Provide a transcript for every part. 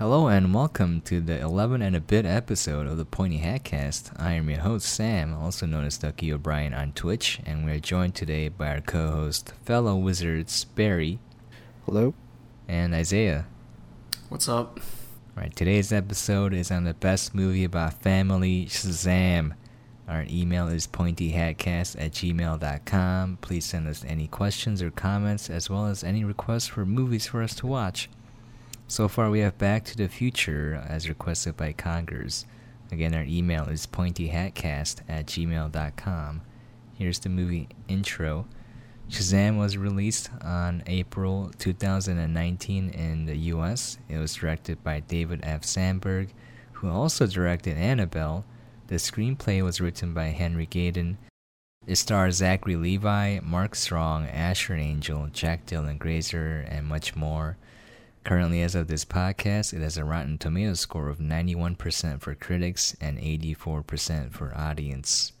Hello and welcome to the 11 and a bit episode of the Pointy Hat Cast. I am your host Sam, also known as Ducky O'Brien on Twitch, and we are joined today by our co-host, fellow wizards Barry. Hello. And Isaiah. What's up? All right, today's episode is on the best movie about family, Shazam. Our email is pointyhatcast at gmail.com. Please send us any questions or comments, as well as any requests for movies for us to watch. So far, we have Back to the Future uh, as requested by Congress. Again, our email is pointyhatcast at gmail.com. Here's the movie intro. Shazam was released on April 2019 in the US. It was directed by David F. Sandberg, who also directed Annabelle the screenplay was written by Henry Gayden. It stars Zachary Levi, Mark Strong, Asher Angel, Jack Dylan Grazer, and much more. Currently, as of this podcast, it has a Rotten Tomatoes score of 91% for critics and 84% for audience.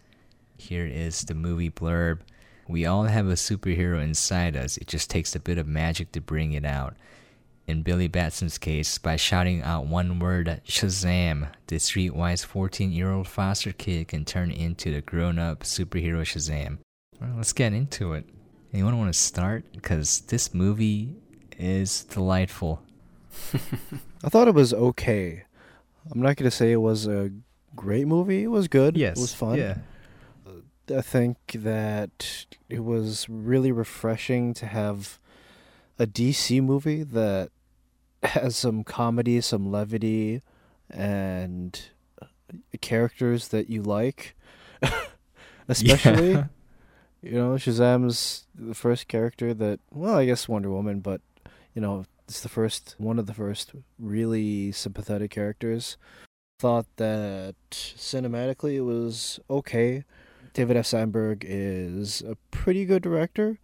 Here is the movie blurb. We all have a superhero inside us, it just takes a bit of magic to bring it out in Billy Batson's case, by shouting out one word, Shazam, the streetwise 14 year old foster kid can turn into the grown up superhero Shazam. Well, let's get into it. Anyone want to start? Because this movie is delightful. I thought it was okay. I'm not going to say it was a great movie. It was good. Yes. It was fun. Yeah. Uh, I think that it was really refreshing to have a DC movie that has some comedy, some levity, and characters that you like. Especially, yeah. you know, Shazam's the first character that, well, I guess Wonder Woman, but, you know, it's the first, one of the first really sympathetic characters. Thought that cinematically it was okay. David F. Sandberg is a pretty good director.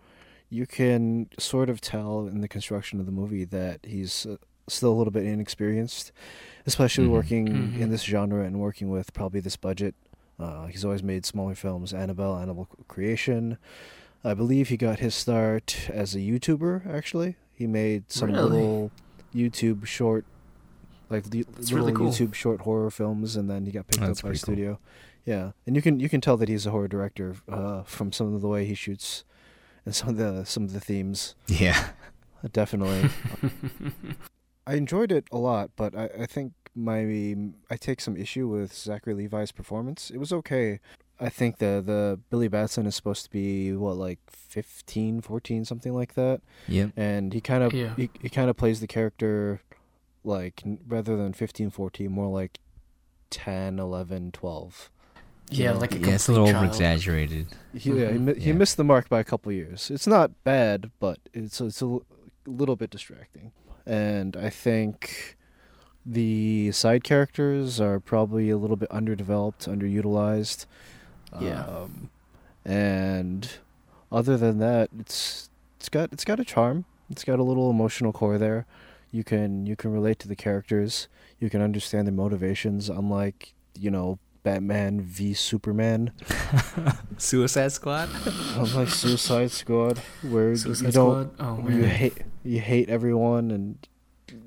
You can sort of tell in the construction of the movie that he's uh, still a little bit inexperienced, especially mm-hmm. working mm-hmm. in this genre and working with probably this budget. Uh, he's always made smaller films, Annabelle, Animal Creation. I believe he got his start as a YouTuber. Actually, he made some really? little YouTube short, like little really cool. YouTube short horror films, and then he got picked oh, up by a studio. Cool. Yeah, and you can you can tell that he's a horror director uh, from some of the way he shoots and some of the some of the themes. Yeah, definitely. I enjoyed it a lot, but I, I think my I take some issue with Zachary Levi's performance. It was okay. I think the the Billy Batson is supposed to be what like 15, 14, something like that. Yeah. And he kind of yeah. he, he kind of plays the character like rather than 15, 14, more like 10, 11, 12. Yeah, know? like a yeah, it's a little over exaggerated. He, yeah, he, he yeah. missed the mark by a couple years. It's not bad, but it's it's a little bit distracting and I think the side characters are probably a little bit underdeveloped, underutilized. Yeah. Um, and other than that, it's it's got it's got a charm. It's got a little emotional core there. You can you can relate to the characters. You can understand their motivations. Unlike you know Batman v Superman, Suicide Squad. Unlike Suicide Squad, where Suicide you don't oh, you hate you hate everyone and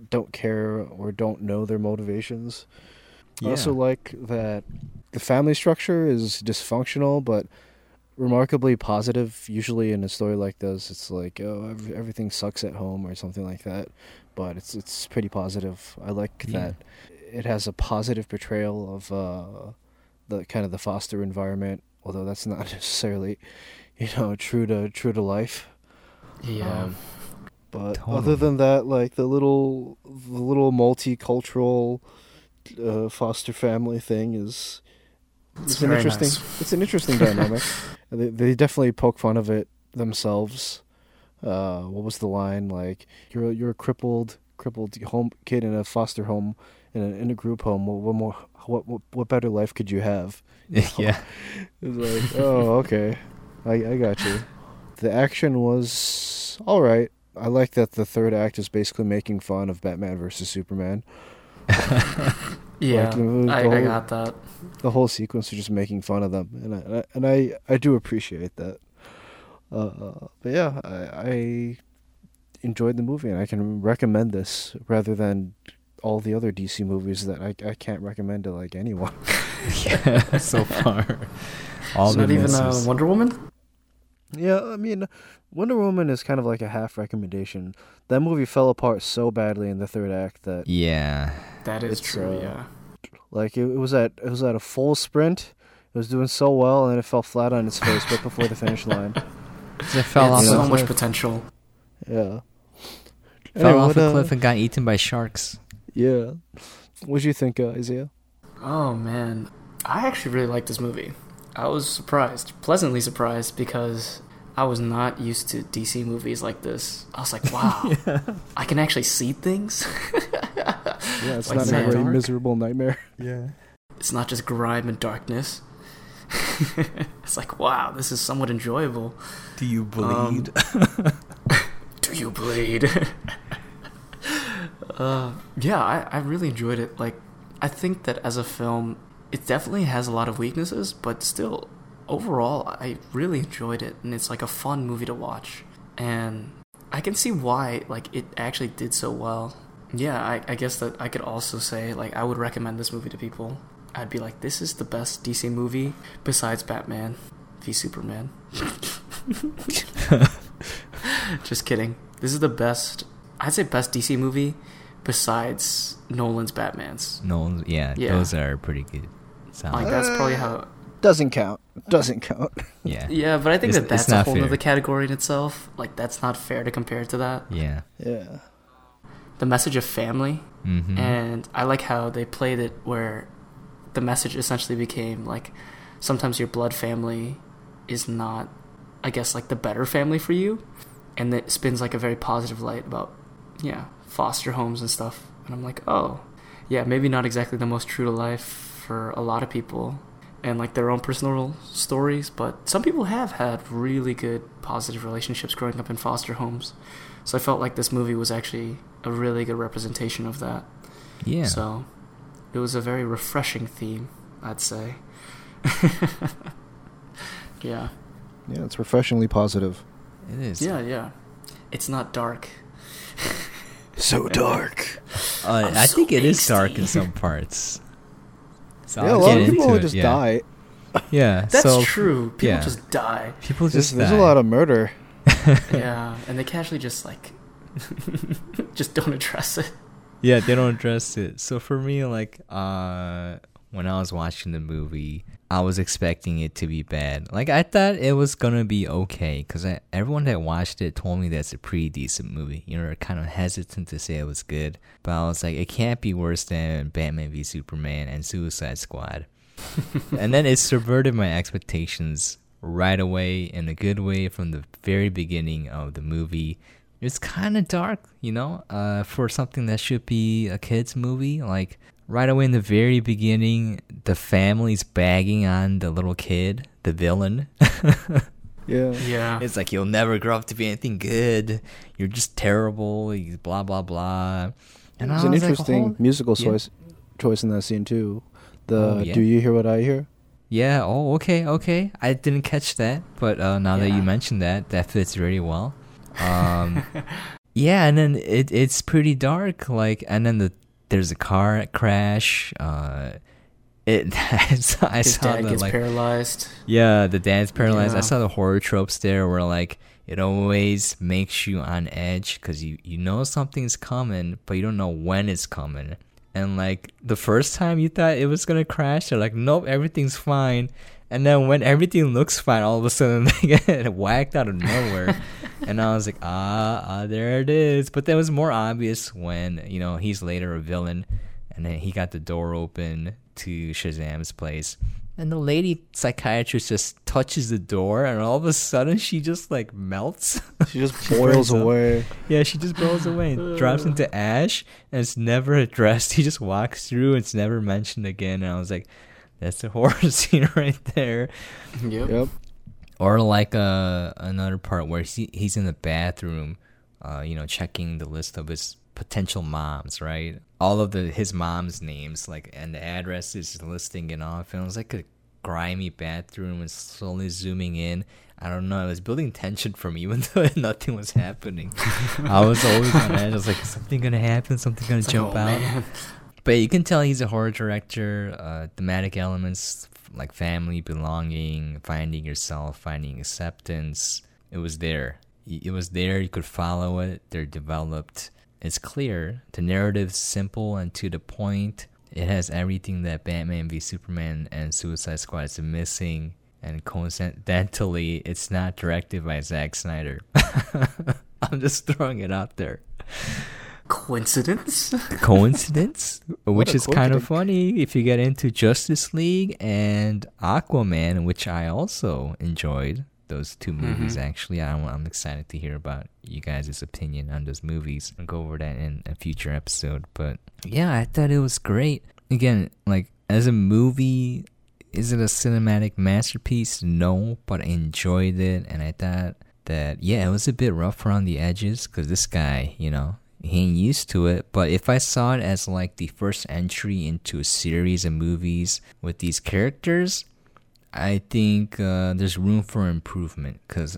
don't care or don't know their motivations. Yeah. Also, like that the family structure is dysfunctional, but remarkably positive. Usually, in a story like this, it's like oh, everything sucks at home or something like that. But it's it's pretty positive. I like yeah. that it has a positive portrayal of uh, the kind of the foster environment, although that's not necessarily, you know, true to true to life. Yeah. Um, but totally. other than that, like the little the little multicultural uh, foster family thing is it's, it's an interesting nice. it's an interesting dynamic. They they definitely poke fun of it themselves. Uh, what was the line like? You're you're a crippled crippled home kid in a foster home in a in a group home. What, what more? What, what what better life could you have? yeah. It was like, oh, okay, I I got you. The action was all right. I like that the third act is basically making fun of Batman versus Superman. Yeah, like, the, the I, whole, I, got that. The whole sequence is just making fun of them, and I and I, I do appreciate that. Uh, but yeah, I, I enjoyed the movie, and I can recommend this rather than all the other DC movies that I I can't recommend to like anyone. yeah, so far, all it's not even uh, Wonder Woman. Yeah, I mean, Wonder Woman is kind of like a half recommendation. That movie fell apart so badly in the third act that yeah, that is true. Uh, yeah, like it, it was at it was at a full sprint. It was doing so well, and then it fell flat on its face right before the finish line. It fell off so much potential. Yeah. Fell anyway, off a cliff uh, and got eaten by sharks. Yeah. What do you think, uh, Isaiah? Oh man, I actually really liked this movie. I was surprised, pleasantly surprised, because I was not used to DC movies like this. I was like, wow, yeah. I can actually see things. yeah, it's like not a very miserable nightmare. Yeah. It's not just grime and darkness. it's like, wow, this is somewhat enjoyable. Do you bleed? Um, do you bleed? uh, yeah, I, I really enjoyed it. Like, I think that as a film, it definitely has a lot of weaknesses, but still, overall, I really enjoyed it, and it's like a fun movie to watch. And I can see why like it actually did so well. Yeah, I, I guess that I could also say like I would recommend this movie to people. I'd be like, this is the best DC movie besides Batman v Superman. Just kidding. This is the best. I'd say best DC movie besides Nolan's Batman's. Nolan's, yeah, yeah. those are pretty good. Sound. Like that's probably how. Doesn't count. Doesn't count. Yeah. Yeah, but I think it's, that that's a whole fair. other category in itself. Like that's not fair to compare to that. Yeah. Yeah. The message of family, mm-hmm. and I like how they played it where the message essentially became like sometimes your blood family is not, I guess, like the better family for you, and it spins like a very positive light about yeah foster homes and stuff. And I'm like, oh, yeah, maybe not exactly the most true to life for a lot of people and like their own personal stories, but some people have had really good positive relationships growing up in foster homes. So I felt like this movie was actually a really good representation of that. Yeah. So it was a very refreshing theme, I'd say. yeah. Yeah, it's refreshingly positive. It is. Yeah, yeah. It's not dark. so dark. Uh, I so think it angsty. is dark in some parts. So yeah, a lot of people just yeah. die. Yeah, that's so, true. People yeah. just die. People just there's, there's a lot of murder. yeah, and they casually just like just don't address it. Yeah, they don't address it. So for me, like, uh, when I was watching the movie, I was expecting it to be bad. Like I thought it was gonna be okay because everyone that watched it told me that's a pretty decent movie. You know, kind of hesitant to say it was good, but I was like, it can't be worse than Batman v Superman and Suicide Squad. and then it subverted my expectations right away in a good way from the very beginning of the movie. It's kind of dark, you know, uh, for something that should be a kids movie. Like right away in the very beginning, the family's bagging on the little kid, the villain. yeah. Yeah. It's like you'll never grow up to be anything good. You're just terrible. Blah blah blah. And it was an interesting like, oh, musical yeah. choice choice in that scene too. The oh, yeah. "Do you hear what I hear?" Yeah. Oh, okay, okay. I didn't catch that, but uh, now yeah. that you mentioned that, that fits really well. Um, yeah, and then it it's pretty dark. Like, and then the there's a car crash. Uh, it I His saw dad the gets like paralyzed. Yeah, the dad's paralyzed. Yeah. I saw the horror tropes there where like it always makes you on edge because you you know something's coming, but you don't know when it's coming. And like the first time you thought it was gonna crash, they're like, nope, everything's fine. And then when everything looks fine, all of a sudden they get whacked out of nowhere. and I was like, ah, ah, there it is. But that was more obvious when, you know, he's later a villain. And then he got the door open to Shazam's place. And the lady psychiatrist just touches the door, and all of a sudden she just like melts. She just boils away. Yeah, she just boils away and drops into ash, and it's never addressed. He just walks through, and it's never mentioned again. And I was like, that's a horror scene right there. Yep. Yep. Or like uh, another part where he, he's in the bathroom, uh, you know, checking the list of his potential moms, right? All of the his mom's names, like, and the address is listing it off, and it was like a grimy bathroom and slowly zooming in. I don't know. It was building tension for me, even though nothing was happening. I was always on edge. I was like, "Is something gonna happen? Something gonna It's like, jump oh, out?" man. But you can tell he's a horror director. Uh, thematic elements like family, belonging, finding yourself, finding acceptance. It was there. It was there. You could follow it. They're developed. It's clear. The narrative's simple and to the point. It has everything that Batman v Superman and Suicide Squad is missing. And coincidentally, it's not directed by Zack Snyder. I'm just throwing it out there Coincidence? coincidence? Which is kind of funny if you get into justice league and aquaman which i also enjoyed. Those two movies Mhm. actually I'm, i'm excited to hear about you guys' opinion on those movies. I'll go over that in a future episode but yeah i thought it was great. Again like as a movie is it a cinematic masterpiece? No but i enjoyed it and i thought that yeah it was a bit rough around the edges because this guy you know he ain't used to it but if i saw it as like the first entry into a series of movies with these characters i think uh, there's room for improvement because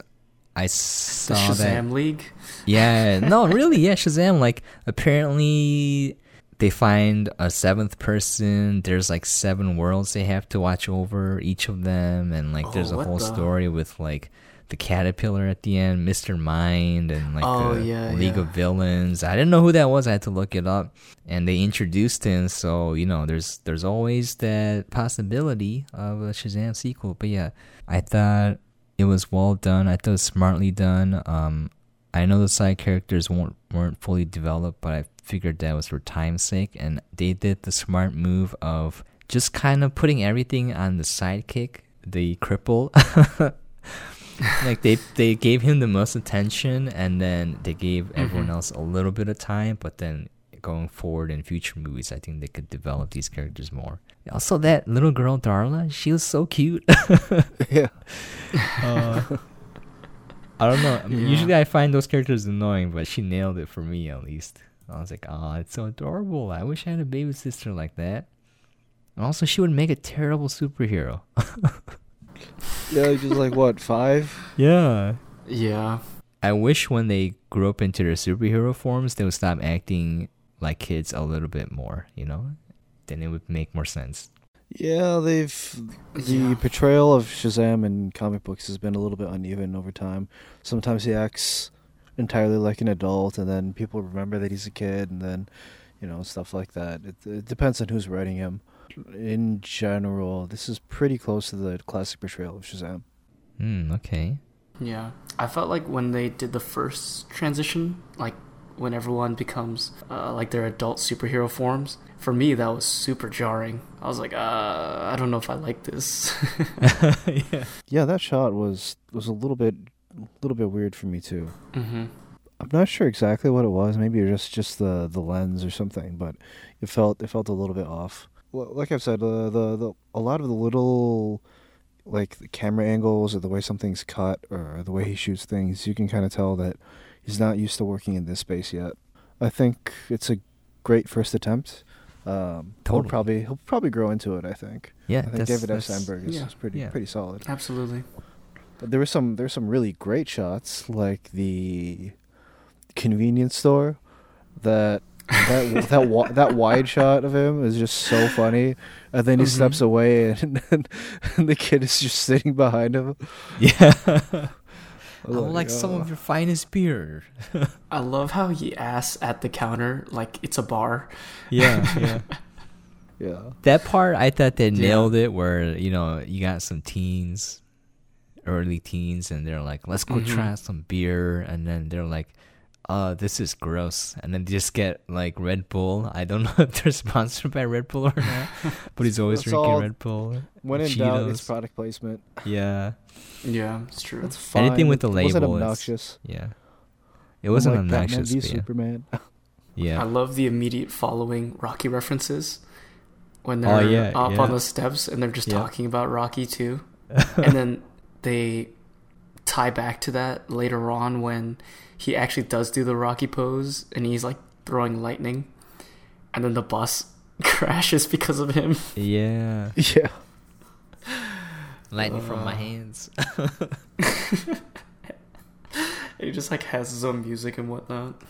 i The saw Shazam that League? yeah, no, really, yeah, Shazam. Like, apparently, they find a seventh person. There's like seven worlds they have to watch over each of them, and like, Oh, there's a whole the- story with like the caterpillar at the end, Mister Mind, and like Oh, the yeah, League yeah. of Villains. I didn't know who that was. I had to look it up, and they introduced him. So you know, there's there's always that possibility of a Shazam sequel. But yeah, I thought it was well done. I thought it was smartly done. Um, I know the side characters weren't weren't fully developed, but I figured that was for time's sake, and they did the smart move of just kind of putting everything on the sidekick, the cripple. like they they gave him the most attention, and then they gave everyone Mhm. else a little bit of time. But then going forward in future movies, I think they could develop these characters more. Also, that little girl Darla, she was so cute. yeah. Uh, I don't know. I mean, Yeah. Usually I find those characters annoying, but she nailed it for me at least. I was like, oh, it's so adorable. I wish I had a baby sister like that. And also, she would make a terrible superhero. Yeah, just like what, five? yeah. Yeah. I wish when they grew up into their superhero forms, they would stop acting like kids a little bit more, you know? Then it would make more sense. Yeah, they've the Yeah. portrayal of Shazam in comic books has been a little bit uneven over time. Sometimes he acts entirely like an adult, and then people remember that he's a kid, and then you know stuff like that. It, it depends on who's writing him. In general, this is pretty close to the classic portrayal of Shazam. Hmm, okay. Yeah. I felt like when they did the first transition, like when everyone becomes uh, like their adult superhero forms, for me that was super jarring. I was like, uh, I don't know if I like this. yeah. Yeah, that shot was was a little bit a little bit weird for me too. hmm I'm not sure exactly what it was. Maybe it was just just the the lens or something, but it felt it felt a little bit off. Well, like I've said, uh, the the a lot of the little like the camera angles or the way something's cut or the way he shoots things, you can kind of tell that he's not used to working in this space yet. I think it's a great first attempt. Um, Totally. He'll probably he'll probably grow into it. I think. Yeah, I think that's- David F. that's- Sandberg is, yeah. is pretty Yeah. pretty solid. Absolutely. But there were some there's some really great shots, like the convenience store. That that that that wide shot of him is just so funny, and then he Mhm. steps away, and, and, the kid is just sitting behind him. Yeah. I was would like some "Oh." of your finest beer. I love how he asks at the counter like it's a bar. yeah, yeah. Yeah, That part, I thought they Yeah. nailed it. Where you know you got some teens, early teens, and they're like, "Let's go Mhm. try some beer," and then they're like, "Uh, this is gross," and then just get like Red Bull. I don't know if they're sponsored by Red Bull or not, but he's always That's drinking all- Red Bull. when in doubt, it's product placement. Yeah, Yeah, it's true. That's fine. Anything with It the wasn't label obnoxious. yeah. It wasn't Unlike Batman obnoxious. v yeah. Superman. yeah. I love the immediate following Rocky references when Oh, they're yeah, up yeah. on the steps and they're just Yeah. talking about Rocky too. and then they tie back to that later on when he actually does do the Rocky pose and he's like throwing lightning and then the bus crashes because of him. yeah. yeah, lightning from my Uh. hands. He just like has his own music and whatnot.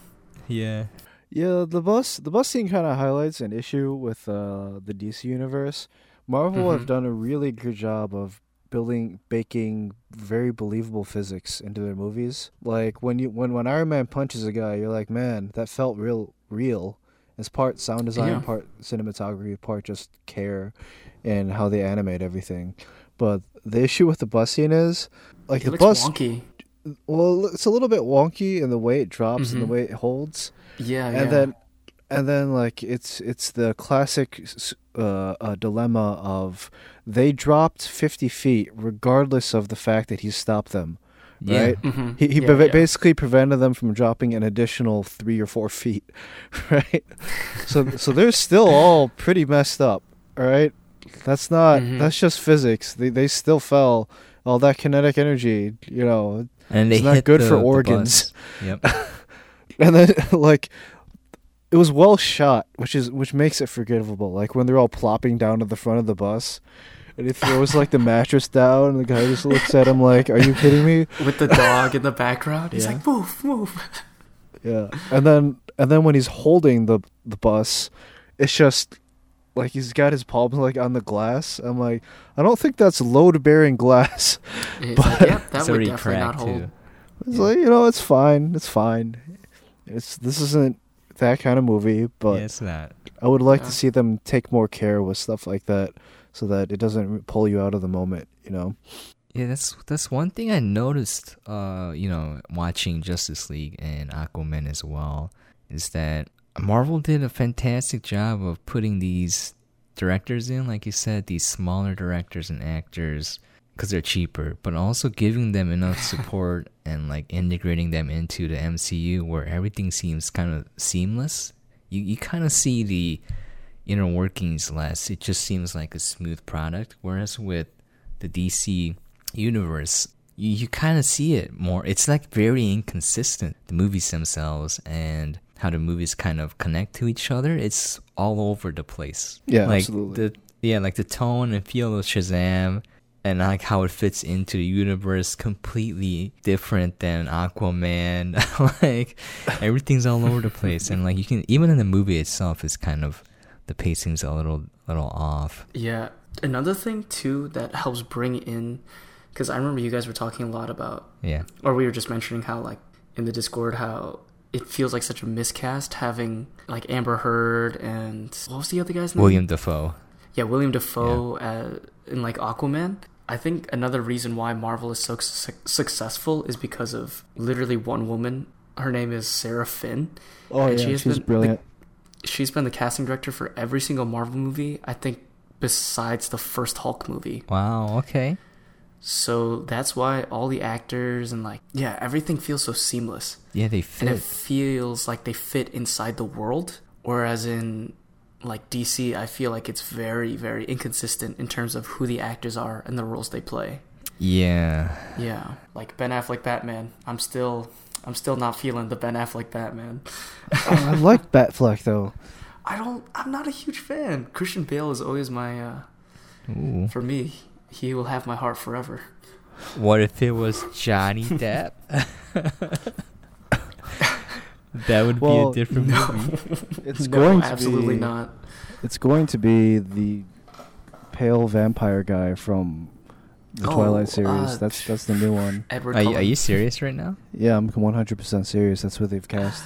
yeah. Yeah, the bus the bus scene kind of highlights an issue with uh, the DC universe. Marvel have Mhm. done a really good job of building baking very believable physics into their movies. Like when you when when Iron Man punches a guy, you're like, man, that felt real real. It's part sound design, Yeah. part cinematography, part just care and how they animate everything. But the issue with the bus scene is like It the bus wonky. well it's a little bit wonky in the way it drops and Mhm. the way it holds Yeah, yeah. and yeah. then and then like it's it's the classic uh, uh, dilemma of they dropped 50 feet regardless of the fact that he stopped them Yeah. right Mhm. he, he Yeah, ba- yeah. basically prevented them from dropping an additional three or four feet right so so they're still all pretty messed up all right that's not Mhm. that's just physics they, they still fell all that kinetic energy you know And they it's not good the- for the organs. Yep. and then like it was well shot which is which makes it forgivable like when they're all plopping down to the front of the bus and he throws like the mattress down and the guy just looks at him like are you kidding me with the dog in the background. He's Yeah. like, move, move. yeah and then and then when he's holding the the bus it's just like he's got his palms like on the glass i'm like i don't think that's load bearing glass He's But- like, yep, that it's would already definitely not cracked hold. too. it's Yeah. like you know it's fine it's fine it's this isn't that kind of movie but yeah, it's not. I would like Yeah. to see them take more care with stuff like that, so that it doesn't pull you out of the moment. You know. Yeah, that's that's one thing I noticed. Uh, you know, watching Justice League and Aquaman as well, is that Marvel did a fantastic job of putting these directors in, like you said, these smaller directors and actors, because they're cheaper, but also giving them enough support and like integrating them into the MCU where everything seems kind of seamless. You you kind of see the inner workings less. It just seems like a smooth product. Whereas with the DC universe, you, you kind of see it more. It's like very inconsistent. The movies themselves and how the movies kind of connect to each other. It's all over the place. Yeah, like absolutely. The, yeah, like the tone and feel of Shazam and like how it fits into the universe completely different than Aquaman. like everything's all over the place and like you can even in the movie itself is kind of the pacing's a little little off. Yeah. Another thing too that helps bring in, because I remember you guys were talking a lot about, Yeah. or we were just mentioning how like in the Discord how it feels like such a miscast having like Amber Heard and what was the other guy's name? William Dafoe. Yeah, William Dafoe uh, in like Aquaman. I think another reason why Marvel is so su- successful is because of literally one woman. Her name is Sarah Finn. Oh And yeah, she has she's been- brilliant. She's been the casting director for every single Marvel movie, I think, besides the first Hulk movie. Wow, okay. So that's why all the actors and like, yeah, everything feels so seamless. Yeah, they And it feels like they fit inside the world. Whereas in like DC, I feel like it's very, very inconsistent in terms of who the actors are and the roles they play. Yeah. Yeah, like Ben Affleck Batman. I'm still, I'm still not feeling the Ben Affleck Batman. Oh, I like Batfleck though. I don't. I'm not a huge fan. Christian Bale is always my. uh Ooh. For me, he will have my heart forever. What if it was Johnny Depp? that would Well, be a different no. movie. It's No, going to absolutely be, not. It's going to be the pale vampire guy from the Oh, Twilight series. uh, that's that's the new one. Edward. Are you, are you serious right now? Yeah, I'm 100% serious. That's what they've cast.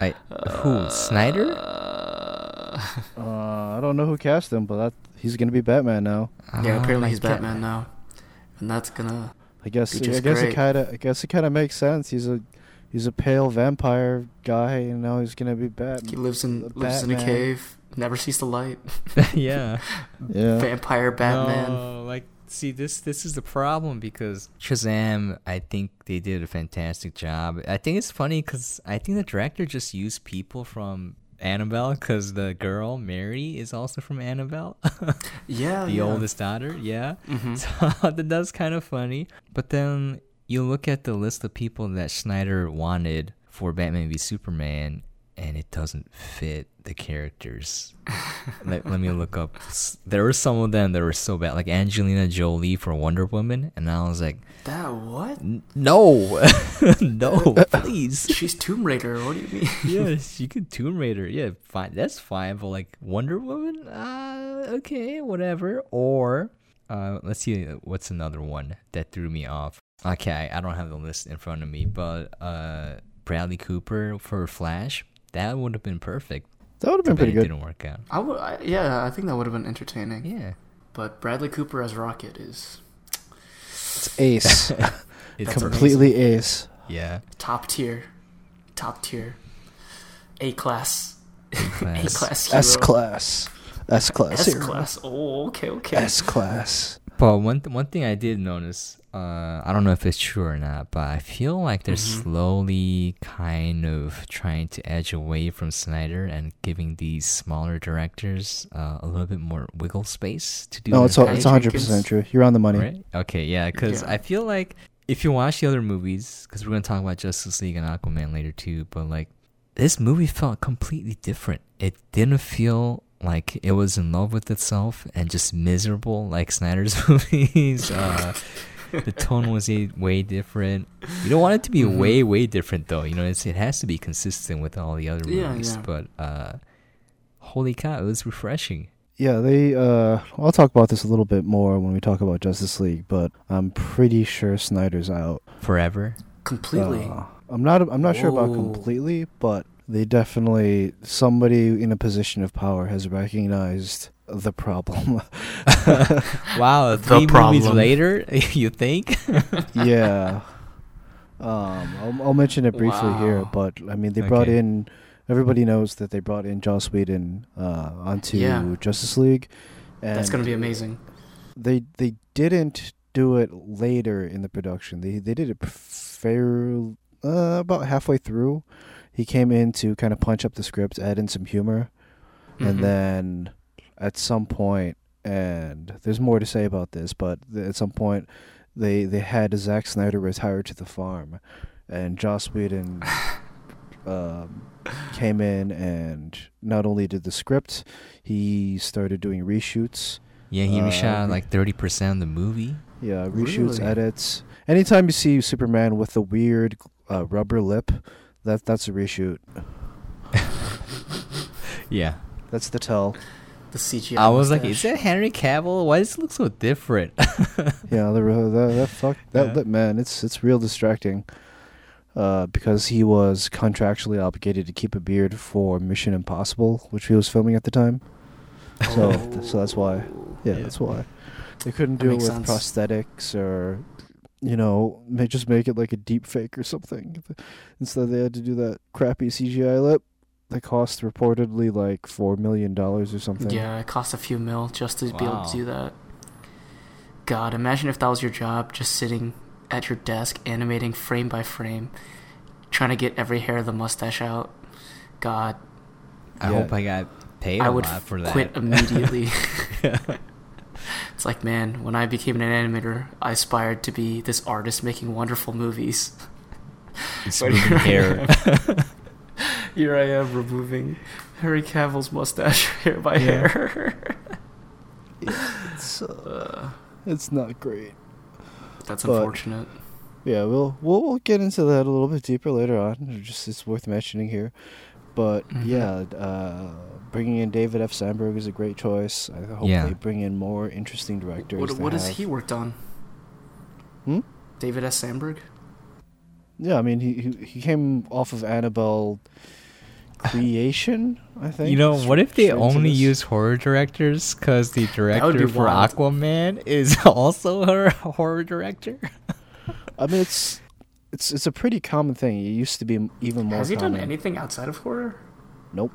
I who Snyder? Uh, Uh, I don't know who cast him, but that, he's gonna be Batman now. yeah, Oh apparently my he's God. Batman now, and that's gonna. I guess Which I is guess it kind of I guess it kind of makes sense. He's a he's a pale vampire guy, and now he's gonna be bad. He lives in lives in a cave, never sees the light. yeah. Yeah. Vampire Batman. No, like see this this is the problem because Shazam, I think they did a fantastic job. I think it's funny because I think the director just used people from Annabelle because the girl Mary is also from Annabelle, Yeah, the yeah. oldest daughter. Yeah, Mhm. so that that's kind of funny. But then you look at the list of people that Snyder wanted for Batman v Superman, and it doesn't fit. the characters. let, let me look up. There were some of them that were so bad, like Angelina Jolie for Wonder Woman, and I was like, That what? No, no, please. She's Tomb Raider. What do you mean? yes, she could Tomb Raider. Yeah, fine. That's fine. But like Wonder Woman, uh, okay, whatever. Or uh, let's see, what's another one that threw me off? Okay, I don't have the list in front of me, but uh, Bradley Cooper for Flash, that would have been perfect. That would have been bad pretty it good. Didn't work out. I would. I, yeah, I think that would have been entertaining. Yeah, But Bradley Cooper as Rocket is It's ace. it's That's Completely ace. yeah. top tier, top tier, A class, A class. class. S class. S class. S class. Oh, okay, okay. S class. But one th- one thing I did notice, uh, I don't know if it's true or not, but I feel like they're Mhm. slowly kind of trying to edge away from Snyder and giving these smaller directors uh, a little bit more wiggle space to do. No, their it's all, it's 100 percent true. You're on the money. right? Okay, yeah, because Yeah. I feel like if you watch the other movies, because we're gonna talk about Justice League and Aquaman later too, but like this movie felt completely different. It didn't feel like it was in love with itself and just miserable like Snyder's movies. Uh, the tone was way different. You don't want it to be Mhm. way way different though. You know, it's, it has to be consistent with all the other movies. yeah. But uh, holy cow, it was refreshing. Yeah, they. Uh, I'll talk about this a little bit more when we talk about Justice League, but I'm pretty sure Snyder's out. Forever. Completely. Uh, I'm not. I'm not sure about completely, but they definitely somebody in a position of power has recognized the problem. Wow, The three movies problem. later, you think? yeah. Um, I'll, I'll mention it briefly here, but I mean, they brought Okay. in. Everybody knows that they brought in Joss Whedon uh, onto Yeah. Justice League. And That's gonna be amazing. They they didn't do it later in the production. They they did it fair uh, about halfway through. He came in to kind of punch up the script, add in some humor, and Mhm. then at some point, and there's more to say about this, but at some point, they they had Zack Snyder retire to the farm, and Joss Whedon um, came in and not only did the script, he started doing reshoots. Yeah, he Uh, reshot re- like thirty percent of the movie. Yeah, reshoots, Really? edits. Anytime you see Superman with the weird uh, rubber lip, that that's a reshoot. Yeah, That's the tell. The CGI. I was like, is that Henry Cavill? Why does it look so different? Yeah, the, that that fuck that Yeah. lip man, it's it's real distracting. Uh, because he was contractually obligated to keep a beard for Mission Impossible, which he was filming at the time. So, th- so that's why. Yeah, Yeah. that's why they couldn't That do it with sense. prosthetics or, you know, may just make it like a deep fake or something. Instead, they had to do that crappy CGI lip that cost reportedly like four million dollars or something. Yeah, it cost a few mil just to be able to do that. God, imagine if that was your job, just sitting at your desk, animating frame by frame, trying to get every hair of the mustache out. God, I Yeah. hope I got paid I a would lot for that. quit immediately. it's like, man, when I became an animator, I aspired to be this artist making wonderful movies. It's But moving hair. Here I am removing Harry Cavill's mustache hair by Yeah. hair. It's, uh, Uh, it's not great. that's But- unfortunate. Yeah, we'll we'll we'll get into that a little bit deeper later on. It's Just it's worth mentioning here. But Mhm. yeah, uh, bringing in David F. Sandberg is a great choice. I hope Yeah. they bring in more interesting directors. What, what has he worked on? Hmm? David S. Sandberg? Yeah, I mean he he, he came off of Annabelle Creation, I think. You know, what if they only use horror directors? Because the director be for wild. Aquaman is also a horror director. I mean, it's it's it's a pretty common thing. It used to be even more Has he common. done anything outside of horror? Nope.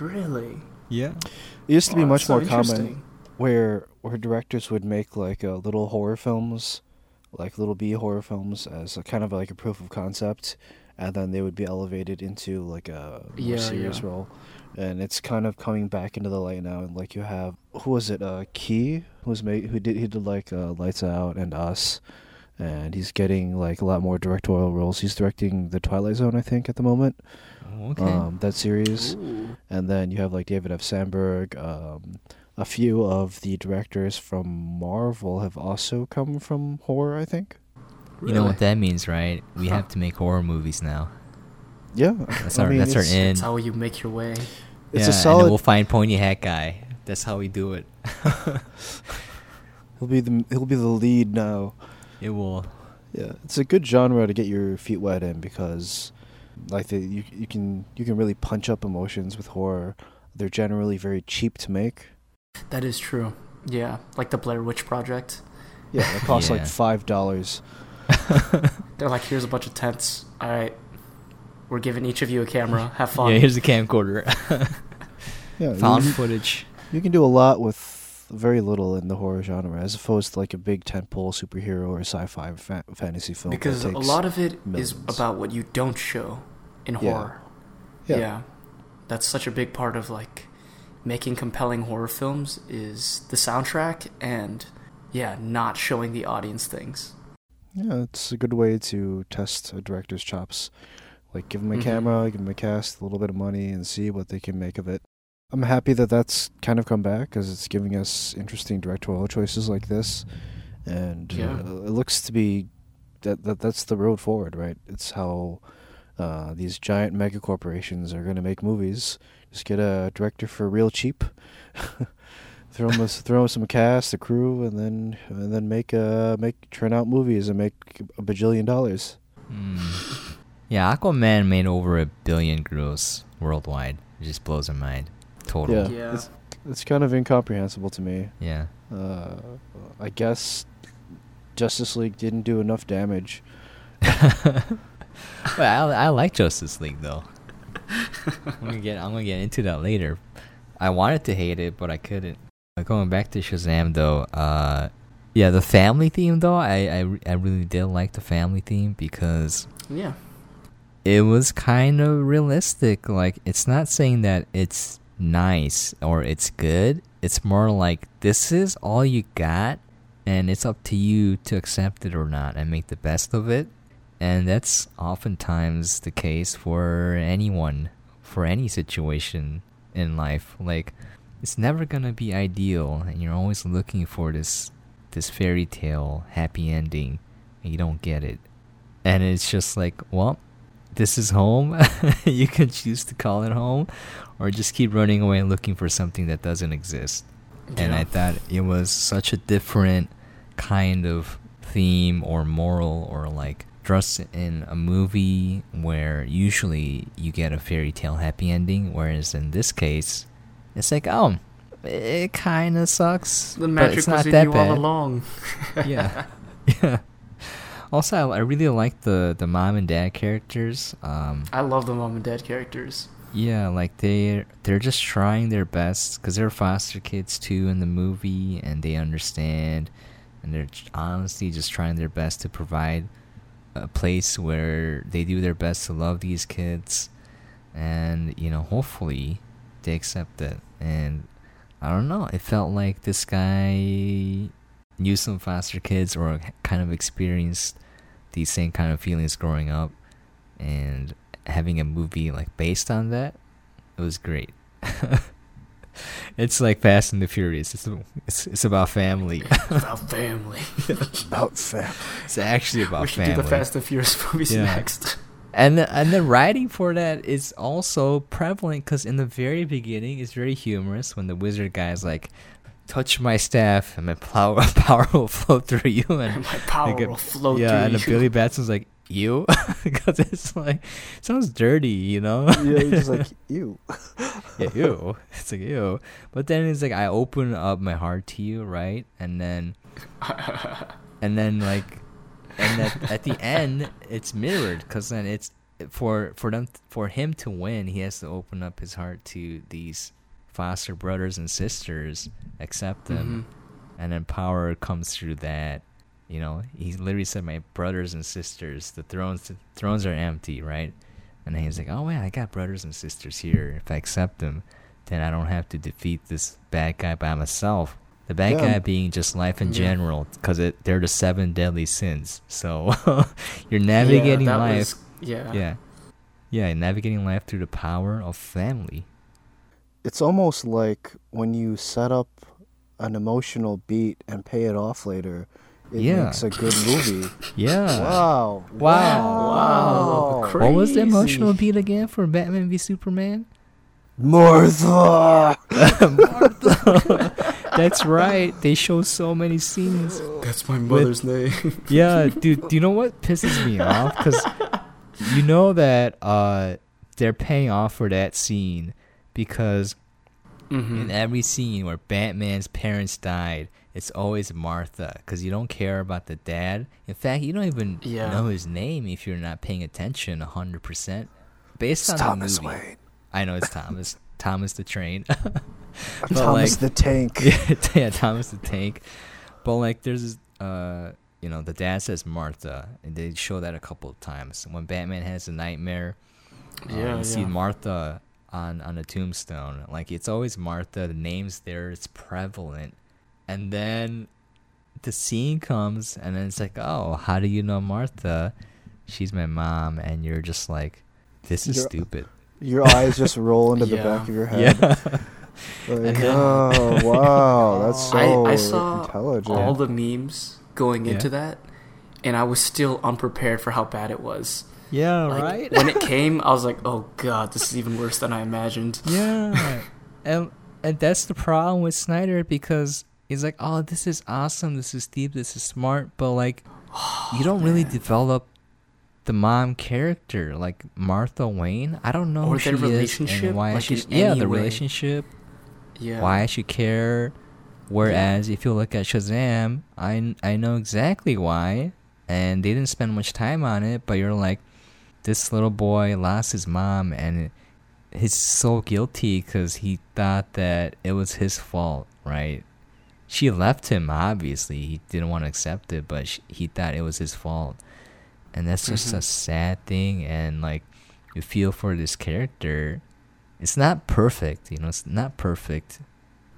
Really? Yeah. It used to be Oh, much that's so more common. where where directors would make like uh, little horror films, like little B horror films, as a kind of like a proof of concept, and then they would be elevated into like a more Yeah, serious yeah. role. And it's kind of coming back into the light now. And like you have who was it? Uh, Key who was made who did he did like uh, Lights Out and Us, and he's getting like a lot more directorial roles. He's directing the Twilight Zone, I think, at the moment. okay. Um, that series, Ooh. and then you have like David F. Sandberg. Um, a few of the directors from Marvel have also come from horror. I think. You know what that means, right? We Huh. have to make horror movies now. Yeah, That's I our mean, that's our it's, in. That's how you make your way. It's yeah, a solid. and we'll find pointy hat guy. That's how we do it. He'll be the he'll be the lead now. it will. Yeah, it's a good genre to get your feet wet in because, like, the, you you can you can really punch up emotions with horror. They're generally very cheap to make. That is true. Yeah, like the Blair Witch Project. Yeah, it costs Yeah. like five dollars. They're like, here's a bunch of tents. All right, we're giving each of you a camera. Have fun. Yeah, here's the camcorder. Yeah, Found you, footage. you can do a lot with very little in the horror genre, as opposed to like a big tentpole superhero or sci-fi fa- fantasy film. because a lot of it is millions. about what you don't show in Yeah. horror. Yeah. That's such a big part of like making compelling horror films is the soundtrack and yeah, not showing the audience things. Yeah, it's a good way to test a director's chops. Like, give them a Mhm. camera, give them a cast, a little bit of money, and see what they can make of it. I'm happy that that's kind of come back because it's giving us interesting directorial choices like this, and Yeah. uh, it looks to be that, that that's the road forward, right? It's how uh, these giant mega corporations are going to make movies. Just get a director for real cheap, throw him a, throw some cast, a crew, and then and then make uh make turn out movies and make a bajillion dollars. Hmm. Yeah, Aquaman made over a billion gross worldwide. It just blows my mind. Total. Yeah, Yeah. It's, it's kind of incomprehensible to me. Yeah. Uh, I guess Justice League didn't do enough damage. well, I, I like Justice League though. I'm gonna get I'm gonna get into that later. I wanted to hate it, but I couldn't. Going back to Shazam though, uh, yeah, the family theme though, I I, I really did like the family theme because Yeah. it was kind of realistic. Like it's not saying that it's nice or it's good. It's more like this is all you got and it's up to you to accept it or not and make the best of it. And that's oftentimes the case for anyone, for any situation in life. Like it's never to be ideal and you're always looking for this this fairy tale happy ending and you don't get it. And it's just like, well, this is home. you can choose to call it home or just keep running away and looking for something that doesn't exist. And I thought it was such a different kind of theme or moral or like dressed in a movie where usually you get a fairy tale happy ending, whereas in this case, it's like, oh, it kind of sucks. The but magic it's was not in that you bad. all along. yeah, yeah. Also, I, I really like the the mom and dad characters. Um, I love the mom and dad characters. yeah, like they they're just trying their best because they're foster kids too in the movie, and they understand, and they're honestly just trying their best to provide a place where they do their best to love these kids, and you know hopefully they accept it. And I don't know, it felt like this guy knew some foster kids or kind of experienced these same kind of feelings growing up, and having a movie like based on that, it was great. it's like Fast and the Furious. It's it's, it's about family. About family. About family. it's actually about we should family. do the Fast and Furious movies Yeah. next. And the, and the writing for that is also prevalent because in the very beginning it's very humorous when the wizard guy's like, "Touch my staff and my power power will flow through you." And My power like a- will flow yeah, through and you. the Billy Batson's like, "You," because it's like it sounds dirty, you know? Yeah, you're just like you. yeah, you. It's like you. But then it's like I open up my heart to you, right? And then and then like and at, at the end it's mirrored because then it's for for them for him to win he has to open up his heart to these foster brothers and sisters accept them Mhm. and then power comes through that you know? He literally said my brothers and sisters the thrones the thrones are empty right? And then he's like oh man i got brothers and sisters here. If i accept them then i don't have to defeat this bad guy by myself the bad Yeah. guy being just life in Yeah. general because they're the seven deadly sins so you're navigating yeah, life Was, yeah. yeah Yeah, navigating life through the power of family. It's almost like when you set up an emotional beat and pay it off later, it Yeah. makes a good movie. Yeah. wow. Wow. Wow. What was the emotional beat again for Batman v Superman? Martha! That's right. They show so many scenes. That's my mother's name. Yeah, dude. Do you know what pisses me off? Because you know that uh, they're paying off for that scene because hmm in every scene where Batman's parents died, it's always Martha because you don't care about the dad. In fact, you don't even Yeah. know his name if you're not paying attention hundred percent. Based It's on Thomas the movie, Wayne. I know it's Thomas. Thomas the Train. But, Thomas like- the Tank. yeah, yeah, Thomas the Tank. But like, there's this, uh, you know, the dad says Martha, and they show that a couple of times. When Batman has a nightmare, uh, Yeah, you see. Martha on on a tombstone. Like it's always Martha. The name's there. It's prevalent. And then the scene comes, and then it's like, oh, how do you know Martha? She's my mom, and you're just like, this is You're- stupid. Your eyes just roll into the back of your head. Yeah. Like, then- oh, wow. That's so I saw intelligent. all the memes going Yeah. into that, and I was still unprepared for how bad it was. yeah, Like, right. when it came, I was like, "Oh God, this is even worse than I imagined." Yeah, and and that's the problem with Snyder because he's like, oh, this is awesome, this is deep, this is smart, but like, you don't really develop the mom character, like Martha Wayne. I don't know Or who she their is and why like, in yeah, the way. relationship, Yeah. why should care. Whereas if you look at Shazam, I I know exactly why, and they didn't spend much time on it. But you're like, this little boy lost his mom, and he's so guilty because he thought that it was his fault, right? She left him. Obviously, he didn't want to accept it, but sh he thought it was his fault, and that's just a Mhm. sad thing. And like, you feel for this character. It's not perfect, you know. It's not perfect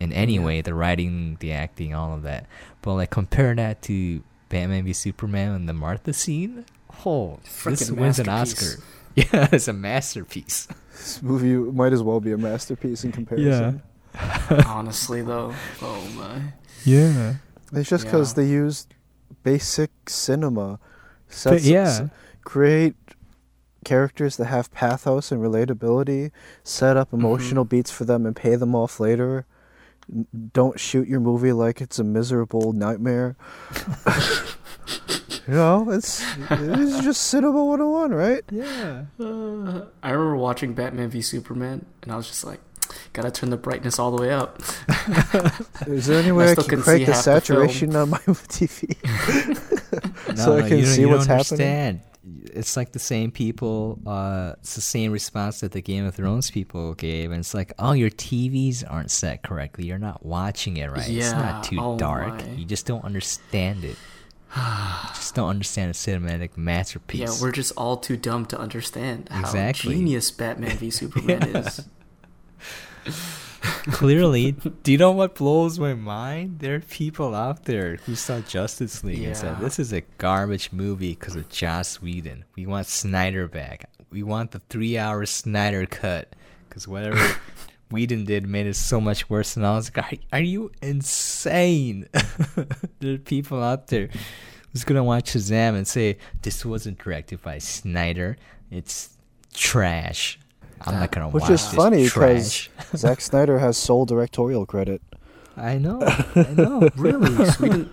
in any Yeah. way. The writing, the acting, all of that. But like, compare that to Batman v Superman and the Martha scene. Oh, this Frickin' wins an. Oscar. Yeah, it's a masterpiece. This movie might as well be a masterpiece in comparison. yeah Honestly, though, oh my. Yeah. It's just because Yeah. they used basic cinema. Sets, yeah. s- create characters that have pathos and relatability, set up Mhm. emotional beats for them, and pay them off later. Don't shoot your movie like it's a miserable nightmare. you know, it's it's just cinema 101, right? Yeah. Uh, I remember watching Batman v Superman, and I was just like, "Gotta turn the brightness all the way up." Is there any way I, still can can crank the half the saturation on my TV? No, So I can you don't- see what's happening? understand. It's like the same people. Uh, it's the same response that the Game of Thrones people gave, and it's like, oh, your TVs aren't set correctly. You're not watching it right. it's not too oh dark. my. You just don't understand it. you just don't understand a cinematic masterpiece. Yeah, we're just all too dumb to understand how Exactly. genius Batman v Superman Yeah. is. Clearly, do you know what blows my mind? There are people out there who saw Justice League and said this is a garbage movie because of Joss Whedon. We want Snyder back. We want the three-hour Snyder cut because whatever Whedon did made it so much worse. And I was like, are, are you insane? there are people out there who's gonna watch Shazam and say this wasn't directed by Snyder. It's trash. I'm not gonna Which watch is funny because trash. Zack Snyder has sole directorial credit. I know. I know. really, Sweden.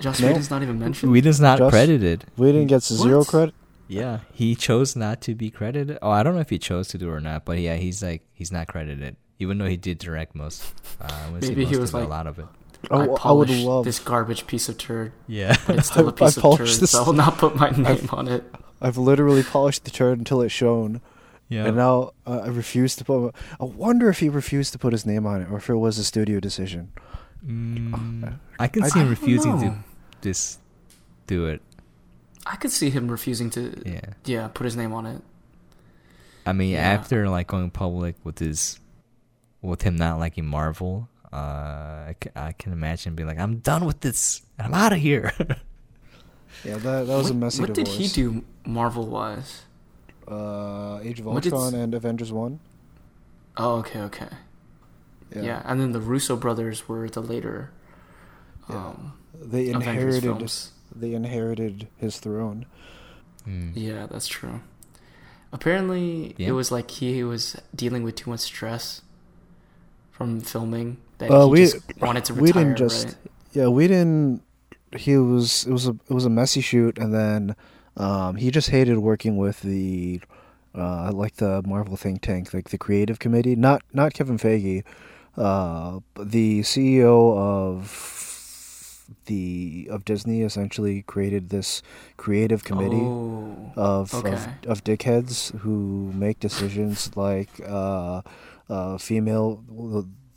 Joss No. Whedon's not even mentioned. Whedon's not Just- credited. Whedon gets zero credit. Yeah, he chose not to be credited. Oh, I don't know if he chose to do it or not, but yeah, he's like he's not credited, even though he did direct most. Uh, I would say Maybe he was of it, like- a lot of it. Oh, I I would polished love. this garbage piece of turd, Yeah, but it's still a I- I piece of turd, polished this- so I will not put my name on it. I've literally polished the turd until it shown, yeah. and now uh, I refuse to put. I wonder if he refused to put his name on it, or if it was a studio decision. Mm, I can I- see I him don't refusing to just do it. I could see him refusing to, yeah, Yeah, put his name on it. I mean, Yeah. after like going public with his, with him not liking Marvel, uh, I, can imagine being like, I'm done with this. I'm out of here. Yeah, that that was what, a messy What divorce. did he do Marvel wise? Uh, Age of What did Ultron and Avengers One. Oh, okay, okay. Yeah. and then the Russo brothers were the later. Yeah. Um, They inherited. films. They inherited his throne. Hmm. Yeah, that's true. Apparently, Yeah. it was like he was dealing with too much stress from filming that Uh, he we- just wanted to retire. we didn't just. right? Yeah, we didn't. He was. It was a. It was a messy shoot, and then um, he just hated working with the, uh, like the Marvel think tank, like the creative committee. Not not Kevin Feige, uh, the CEO of the of Disney essentially created this creative committee. Oh, of, Okay. of of dickheads who make decisions like uh, uh, female.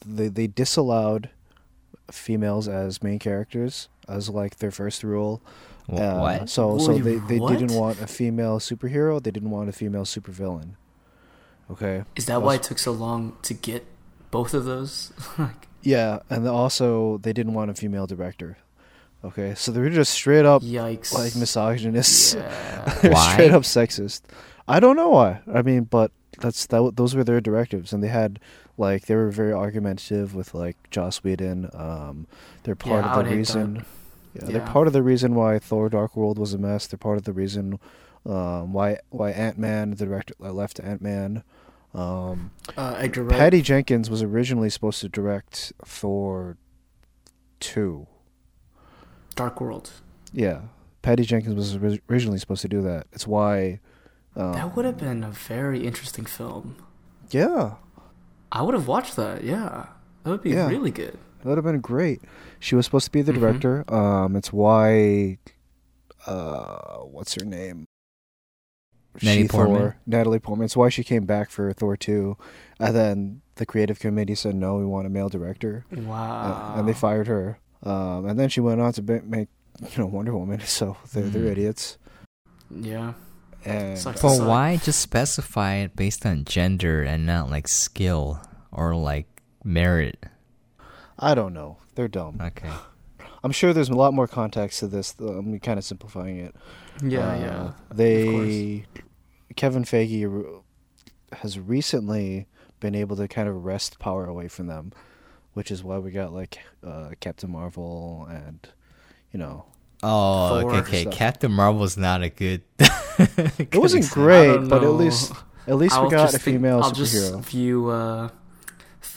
They they disallowed females as main characters as like their first rule. Wh- Uh, what? So so Wait, they, they didn't want a female superhero. They didn't want a female supervillain. Okay. is that why it took so long to get both of those? like, Yeah, and also they didn't want a female director. Okay, so they were just straight up yikes! like misogynists. Yeah. Why? straight up sexist. I don't know why. I mean, but that's that. w- Those were their directives, and they had like they were very argumentative with like Joss Whedon. Um, they're part Yeah, of the reason. that. Yeah, Yeah. they're part of the reason why Thor: Dark World was a mess. They're part of the reason um, why why Ant Man the director uh, left Ant Man. Um, Uh. Patty Jenkins was originally supposed to direct Thor two. Dark World. Yeah, Patty Jenkins was originally supposed to do that. It's why. Um, That would have been a very interesting film. yeah. I would have watched that. Yeah, that would be Yeah. really good. That would have been great. She was supposed to be the Mhm. director. Um, it's why, uh, what's her name? Natalie She Portman? Thor, Natalie Portman. It's why she came back for Thor two, and then the creative committee said no, we want a male director, Wow. uh, and they fired her. Um, and then she went on to ba- make, you know, Wonder Woman. So they're they're Mhm. idiots. Yeah. And But So- why just specify it based on gender and not like skill or like merit? I don't know. They're dumb. Okay. I'm sure there's a lot more context to this. though. I'm kind of simplifying it. Yeah, Uh, yeah. They Kevin Feige r- has recently been able to kind of wrest power away from them, which is why we got like uh, Captain Marvel and you know Oh, Thor okay, okay. stuff. Captain Marvel's not a good. it wasn't great, but at least at least we I'll got just a think- female I'll superhero. just view uh,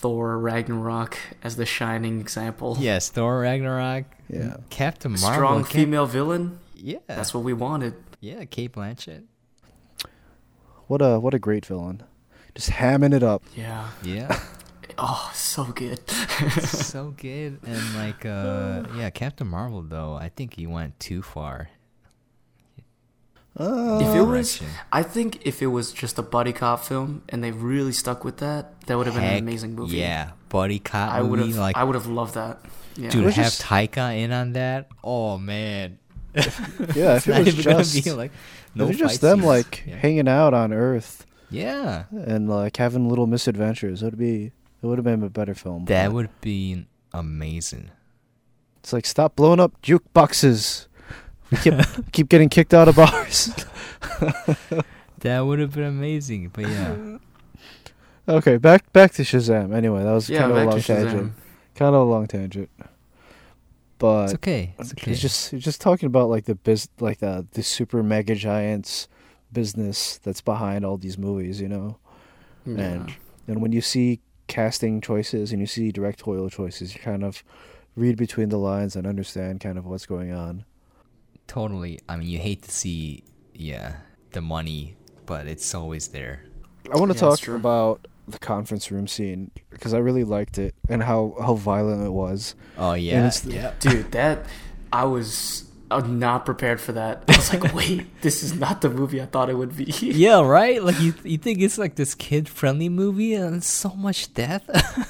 Thor Ragnarok as the shining example. Yes, Thor Ragnarok. Yeah. Captain Marvel. Strong Cap- female villain. Yeah. That's what we wanted. Yeah, Cate Blanchett. What a what a great villain, just hamming it up. Yeah. Yeah. Oh, so good. so good and like uh yeah, Captain Marvel though, I think he went too far. Uh, if it was, I think if it was just a buddy cop film and they really stuck with that, that would have been an amazing movie. Yeah, buddy cop I would have. like I would have loved that. Yeah. dude It have just- Taika in on that. Oh man. yeah, if it not was just be like no it just them scenes. like yeah. hanging out on Earth yeah. and like having little misadventures, it would be it would have been a better film. That but- would be amazing. It's like stop blowing up jukeboxes. We keep keep getting kicked out of bars. That would have been amazing. But yeah. okay, back back to Shazam. Anyway, that was yeah, kind of a back long to Shazam. tangent. Kind of a long tangent. But It's okay. It's okay. he's just he's just talking about like the biz like the the super mega giants business that's behind all these movies, you know. Yeah. And and when you see casting choices and you see directorial choices, you kind of read between the lines and understand kind of what's going on. Totally I mean you hate to see yeah, the money, but it's always there. I want to Yeah, talk about the conference room scene because I really liked it and how how violent it was. Oh yeah. it's- yeah. dude, that I was uh, not prepared for that. I was like, wait, this is not the movie I thought it would be. Yeah, right? Like you you think it's like this kid friendly movie and it's so much death?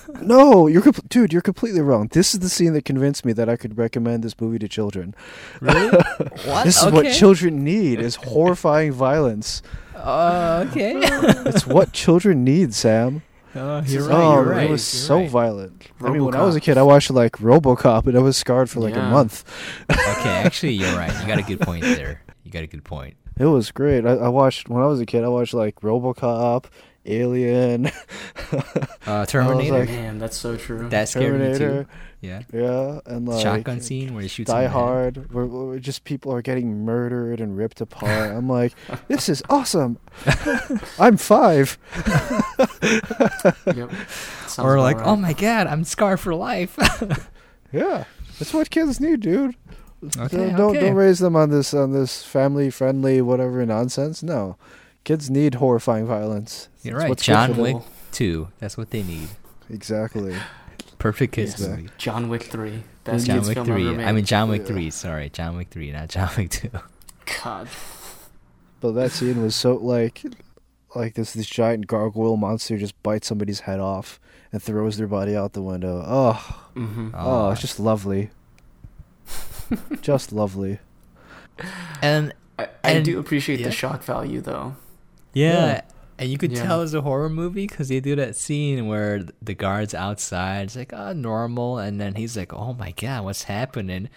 No, you're compl- dude, you're completely wrong. This is the scene that convinced me that I could recommend this movie to children. really? what? This is what children need is horrifying violence. Uh, okay. It's what children need, Sam. Uh, oh, you're you're right, right. oh, you're right. it was you're so right. violent. I mean, when I was a kid, I watched like RoboCop, and I was scarred for like a month. Okay, actually, you're right. You got a good point there. You got a good point. It was great. I, I watched when I was a kid. I watched like RoboCop, Alien, Uh, Terminator. like- Man, that's so true. that scared me too. Yeah. Yeah, and like Shotgun scene where he shoots. him Die in the head. Hard, where, where just people are getting murdered and ripped apart. I'm like, this is awesome. I'm five. yep. Sounds Or like, right. oh my god, I'm scarred for life. Yeah, that's what kids need, dude. okay, don't don't, okay. don't raise them on this on this family friendly whatever nonsense. No, kids need horrifying violence. You're That's right. John for them. Wick two. That's what they need. Exactly. Perfect kids Exactly. movie. John Wick three, best John kids Wick film three. ever made. I mean John Wick Yeah. three. Sorry, John Wick three, not John Wick two. God. But that scene was so like, like this this giant gargoyle monster just bites somebody's head off and throws their body out the window. Oh, Mm-hmm. oh, it's just lovely. just lovely. and I, I And- do appreciate yeah. the shock value though. Yeah, Yeah. and you could Yeah. tell it's a horror movie because they do that scene where the guards outside. It's like oh normal, and then he's like, oh my god, what's happening?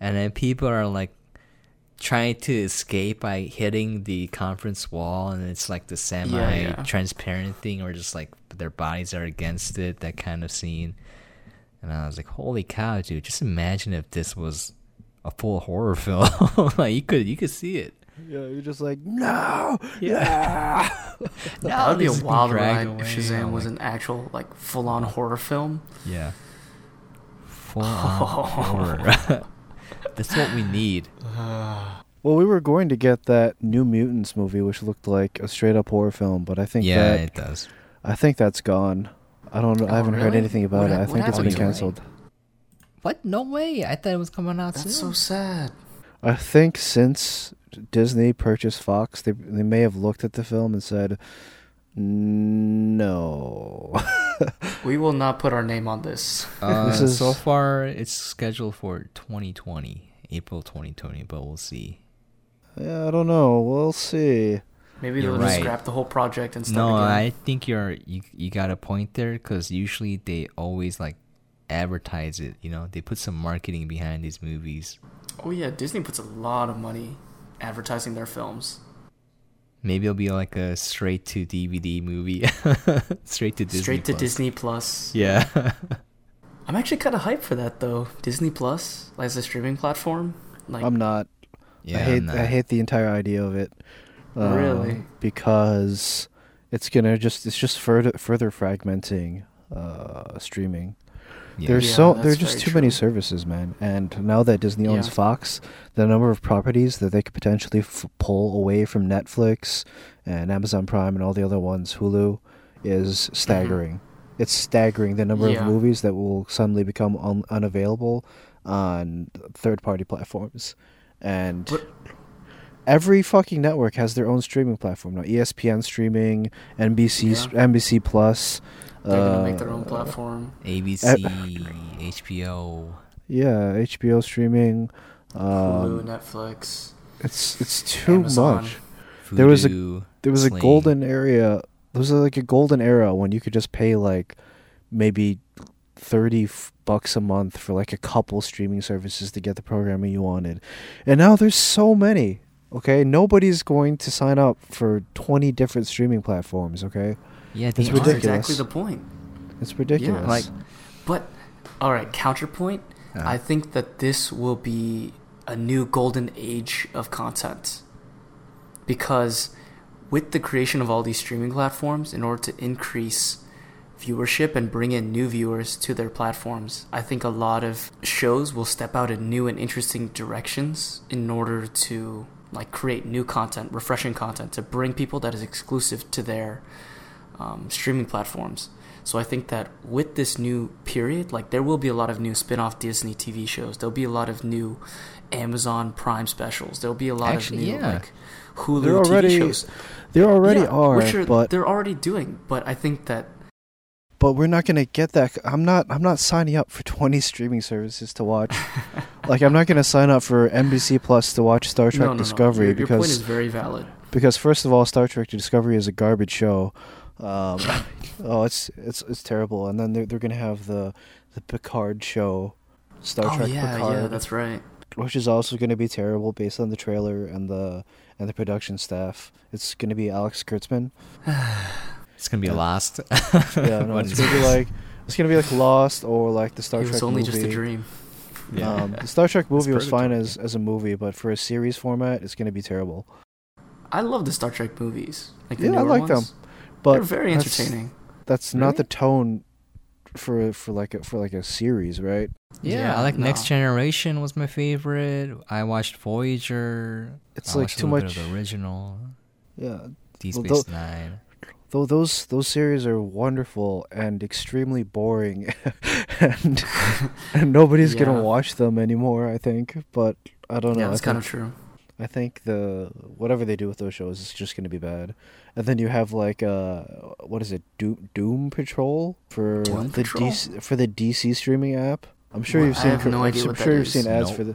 And then people are like trying to escape by hitting the conference wall, and it's like the yeah. semi-transparent thing, or just like their bodies are against it. That kind of scene. And I was like, holy cow, dude! Just imagine if this was a full horror film. like you could you could see it. Yeah, you're just like no. Yeah. that would be a this is being wild dragged ride if away. Shazam Oh was my- an actual like full on horror film. Yeah. Full on horror. That's what we need. Well, we were going to get that New Mutants movie, which looked like a straight up horror film, but I think yeah, that it does. I think that's gone. I don't know. Oh, I haven't heard anything about What it. I think it's been to it? canceled. What? No way! I thought it was coming out That's soon. so sad. I think since Disney purchased Fox, they they may have looked at the film and said, "No." We will not put our name on this. Uh, This is- so far, it's scheduled for 2020, April 2020, but we'll see. yeah, I don't know. We'll see. Maybe You're they'll just scrap the whole project and start No, again. I think you're you you got a point there because usually they always like advertise it. You know, they put some marketing behind these movies. Oh yeah, Disney puts a lot of money advertising their films. Maybe it'll be like a straight to DVD movie, straight to Disney. Straight to Plus. Disney Plus. Yeah. I'm actually kind of hyped for that though. Disney Plus as a streaming platform. Like I'm not. yeah. I hate. I'm I hate the entire idea of it. um, Really? Because it's gonna just it's just further further fragmenting uh, streaming. Yeah. There's Yeah, so that's there's just very too many services, man. And now that Disney owns Yeah. Fox, the number of properties that they could potentially f- pull away from Netflix and Amazon Prime and all the other ones, Hulu, is staggering. It's staggering the number Mm-hmm. Yeah. of movies that will suddenly become un- unavailable on third-party platforms. And But- every fucking network has their own streaming platform now. ESPN streaming, NBC, Yeah. NBC Plus. they're gonna make their uh, own platform. ABC, HBO. Yeah, HBO streaming. Hulu, Um, Netflix, it's it's too Amazon. much. There was a- There was a golden area. There was like a golden era when you could just pay like maybe thirty f- bucks a month for like a couple streaming services to get the programming you wanted, and now there's so many. Okay, nobody's going to sign up for twenty different streaming platforms. Okay, Yeah, It's they That's are. ridiculous. exactly the point. it's ridiculous. Yeah, like- But all right, counterpoint. Uh, I think that this will be a new golden age of content. Because with the creation of all these streaming platforms, in order to increase viewership and bring in new viewers to their platforms, I think a lot of shows will step out in new and interesting directions in order to like create new content, refreshing content to bring people that is exclusive to their um, streaming platforms. So I think that with this new period, like there will be a lot of new spin-off Disney TV shows. There'll be a lot of new Amazon Prime specials. There'll be a lot Actually, of new yeah. like Hulu There TV already shows. there already Yeah, are, which are but they're already doing. But I think that but we're not gonna get that. I'm not. I'm not signing up for 20 streaming services to watch. like I'm not gonna sign up for NBC Plus to watch Star Trek no, no, no. Discovery Your, your point because is very valid. because first of all, Star Trek Discovery is a garbage show. Um, oh, it's it's it's terrible. And then they're they're gonna have the the Picard show, Star oh Trek yeah, Picard. yeah, that's right. which is also going to be terrible based on the trailer and the and the production staff. It's going to be Alex Kurtzman. It's gonna be Yeah. lost. Yeah, no, it's going to be like it's going to be like Lost or like the Star it Trek was only movie. just a dream. Yeah. Um, the Star Trek movie was fine as as a movie, but for a series format, it's going to be terrible. I love the Star Trek movies. Like the Yeah, I newer like them. But They're very that's- entertaining. That's not Really? the tone for for like a, for like a series, right? Yeah, Yeah, I like no. Next Generation was my favorite. I watched Voyager. It's I like watched too little much. Bit of the original Yeah, Deep Space tho- Nine. Though those those series are wonderful and extremely boring, and and nobody's Yeah. gonna watch them anymore. I think, but I don't know. Yeah, I that's kind of think- true. I think the whatever they do with those shows is just going to be bad. And then you have like uh what is it Doom Doom Patrol for Doom the Patrol? DC for the DC streaming app. I'm sure What? you've I seen. have cr- no I'm what sure that you've is. seen ads Nope. for the.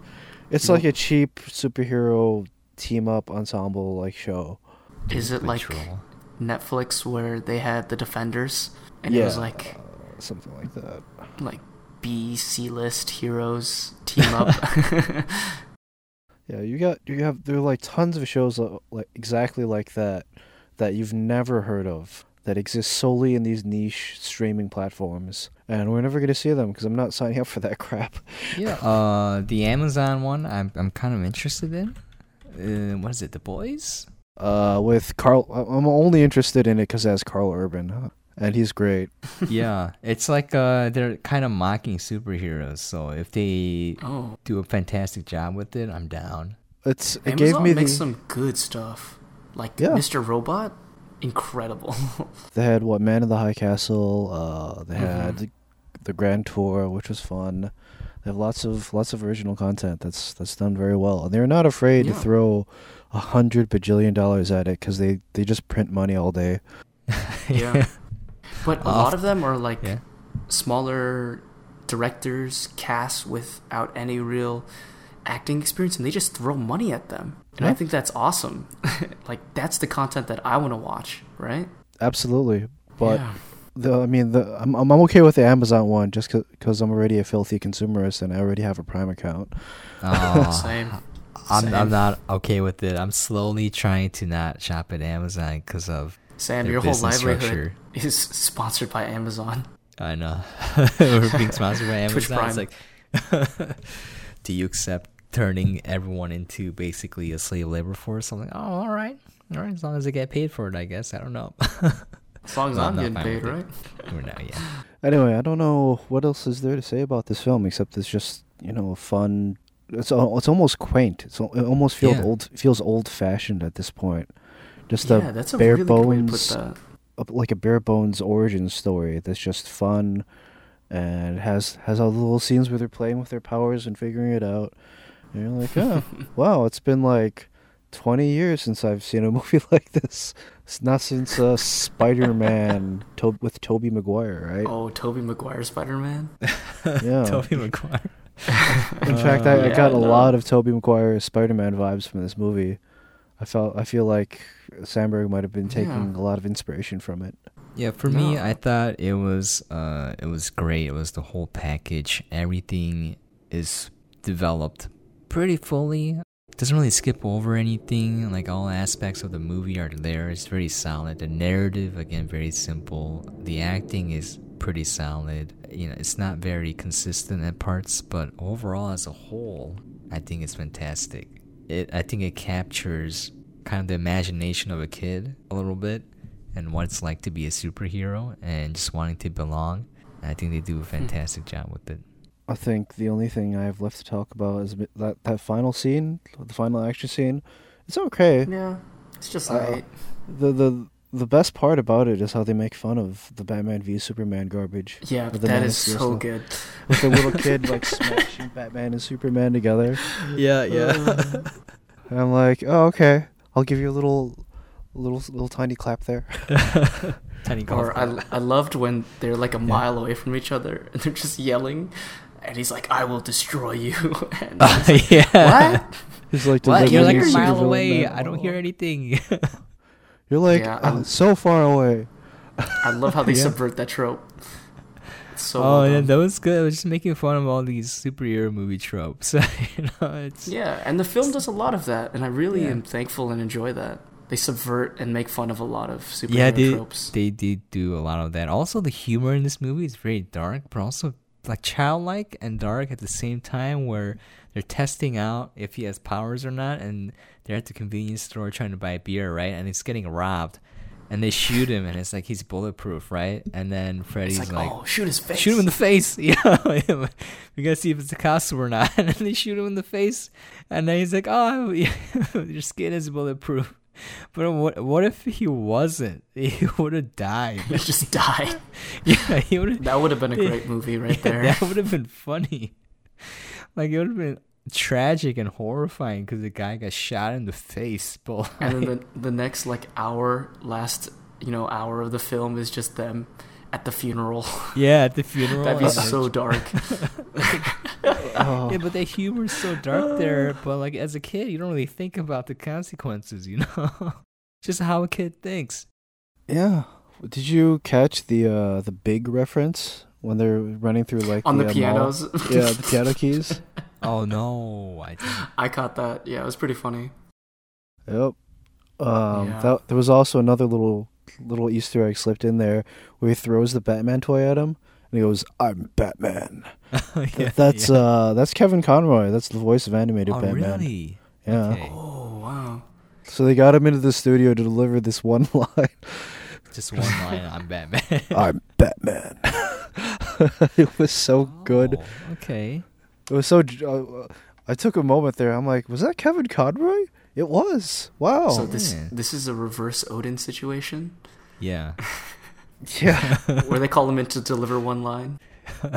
It's Nope. like a cheap superhero team up ensemble like show. Is it like Patrol. Netflix where they had the Defenders and it was like Uh, something like that. like B C list heroes team up? Yeah, you got you have there are like tons of shows like exactly like that that you've never heard of that exist solely in these niche streaming platforms, and we're never gonna see them because I'm not signing up for that crap. Yeah. Uh, the Amazon one, I'm I'm kind of interested in. Uh, what is it? The Boys. Uh, with Karl, I- I'm only interested in it because it has Karl Urban, and he's great. yeah, it's like uh, they're kind of mocking superheroes. So if they oh, do a fantastic job with it, I'm down. It's it Amazon gave me makes the some good stuff. Like Yeah. Mr. Robot, incredible. they had what Man in the High Castle. Uh, they had Mhm. the, the Grand Tour, which was fun. They have lots of lots of original content that's that's done very well, and they're not afraid Yeah. to throw a hundred bajillion dollars at it because they they just print money all day. yeah. But a Off- lot of them are like Yeah. smaller directors, casts without any real acting experience, and they just throw money at them. And I think that's awesome. like that's the content that I want to watch, right? Absolutely, but yeah. the I mean the I'm I'm I'm okay with the Amazon one just because I'm already a filthy consumerist and I already have a Prime account. Oh, Same. I'm Same. I'm not okay with it. I'm slowly trying to not shop at Amazon because of Sam, their your whole livelihood structure. is sponsored by Amazon. I know. We're being sponsored by Twitch Amazon. It's Prime. like, do you accept turning everyone into basically a slave labor force? I'm like, oh, all right, all right. As long as they get paid for it, I guess. I don't know. As long as No, I'm not getting paid, it. right? We're not yet. Anyway, I don't know what else is there to say about this film except it's just you know a fun. It's it's almost quaint. It's it almost feels Yeah. old feels old fashioned at this point. Just yeah, a bare really good way to put bones a- like a bare bones origin story that's just fun and has has all the little scenes where they're playing with their powers and figuring it out. And you're like, oh, wow, it's been like 20 years since I've seen a movie like this. It's not since uh, Spider-Man to- with Tobey Maguire, right? Oh, Tobey Maguire Spider Man. Yeah. Tobey Maguire. In fact, I, I got a no. lot of Tobey Maguire Spider-Man vibes from this movie. I felt I feel like Sandberg might have been taking Yeah. a lot of inspiration from it. Yeah, for me, I thought it was uh, it was great. It was the whole package. Everything is developed pretty fully. Doesn't really skip over anything. Like all aspects of the movie are there. It's very solid. The narrative, again, very simple. The acting is pretty solid. You know, it's not very consistent at parts, but overall, as a whole, I think it's fantastic. It, I think it captures kind of the imagination of a kid a little bit and what it's like to be a superhero and just wanting to belong. I think they do a fantastic job with it. I think the only thing I have left to talk about is that that final scene, the final action scene. It's okay. Yeah, it's just Uh, alright. The the the best part about it is how they make fun of the Batman v Superman garbage. Yeah, with the that Man is so stuff. good. With the little kid like smashing Batman and Superman together. Yeah, yeah. Um, and I'm like, oh okay, I'll give you a little, little little tiny clap there. Tiny golf Or I, clap. I loved when they're like a mile away from each other and they're just yelling, and he's like, "I will destroy you." and I like, yeah. what? He's like, What? You're like a mile away. I don't hear anything. You're like Yeah, "Oh, I'm- so far away. I love how they Yeah. subvert that trope. It's so oh well yeah, that was good. I was just making fun of all these superhero movie tropes. you know, it's Yeah, and the film does a lot of that, and I really Yeah. am thankful and enjoy that. They subvert and make fun of a lot of superhero yeah, they tropes. they did do a lot of that. Also, the humor in this movie is very dark, but also like childlike and dark at the same time. Where they're testing out if he has powers or not, and they're at the convenience store trying to buy beer, right? And he's getting robbed, and they shoot him, and it's like he's bulletproof, right? And then Freddy's it's like, oh, shoot his face. shoot him in the face. Yeah, we gotta see if it's a costume or not. And then they shoot him in the face, and then he's like, "Oh, your skin is bulletproof." But what? What if he wasn't? He would have died. He just died. yeah, he would. That would have been a great movie right there. That would have been funny. Like it would have been tragic and horrifying because the guy got shot in the face. But and then the the next like hour, last you know hour of the film is just them at the funeral. yeah, at the funeral. That'd be and- so dark. Oh, Yeah, but the humor's so dark there. But like as a kid, you don't really think about the consequences, you know. Just how a kid thinks. yeah. Did you catch the uh the big reference when they're running through like On the uh, mall? pianos. Yeah, the piano keys. Oh no, I didn't. I caught that. Yeah, it was pretty funny. Yep. Um, Yeah. that, there was also another little little Easter egg slipped in there where he throws the Batman toy at him and he goes, "I'm Batman." yeah, that's yeah. uh that's Kevin Conroy. That's the voice of animated oh Batman. really? Yeah. Okay. Oh wow. So they got him into the studio to deliver this one line. Just one line I'm Batman. I'm Batman. it was so good. Oh, okay. It was so. Uh, I took a moment there. I'm like, was that Kevin Conroy? It was. Wow. so this man. this is a reverse Odin situation Yeah. yeah. where they call him in to deliver one line.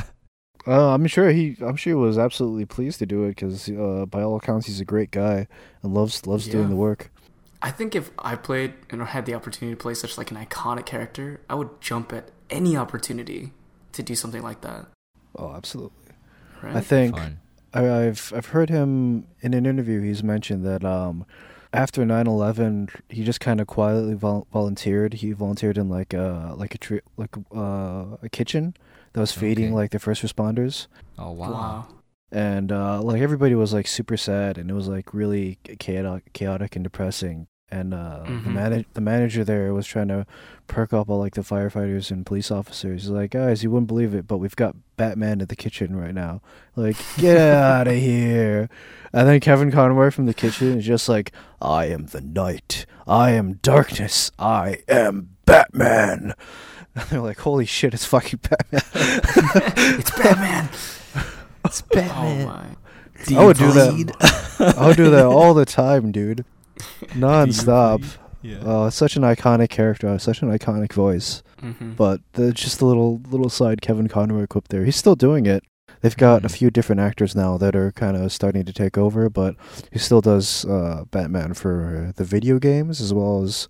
Uh, I'm sure he. I'm sure he was absolutely pleased to do it because, uh, by all accounts, he's a great guy and loves loves doing the work. I think if I played and had the opportunity to play such like an iconic character, I would jump at any opportunity to do something like that. Oh, absolutely. Right? I think Fun. I, I've I've heard him in an interview. He's mentioned that um, after 9/11, he just kind of quietly vol- volunteered. He volunteered in like a like a tri- like uh, a kitchen that was feeding Okay. like the first responders. Oh wow. wow. and uh, like everybody was like super sad and it was like really chaotic, chaotic and depressing. And uh, the Mhm. man- the manager there was trying to perk up all like the firefighters and police officers. He's like, guys, you wouldn't believe it, but we've got Batman in the kitchen right now. Like, get out of here! And then Kevin Conroy from the kitchen is just like, I am the night. I am darkness. I am Batman. And they're like, holy shit, it's fucking Batman. it's Batman. It's oh Batman. my. I would do that. I would do that all the time, dude. Non-stop. Yeah. Oh, such an iconic character, such an iconic voice. hmm But the, just a little little side Kevin Conroy quip there. He's still doing it. They've got a Mhm. few different actors now that are kind of starting to take over, but he still does uh, Batman for the video games as well as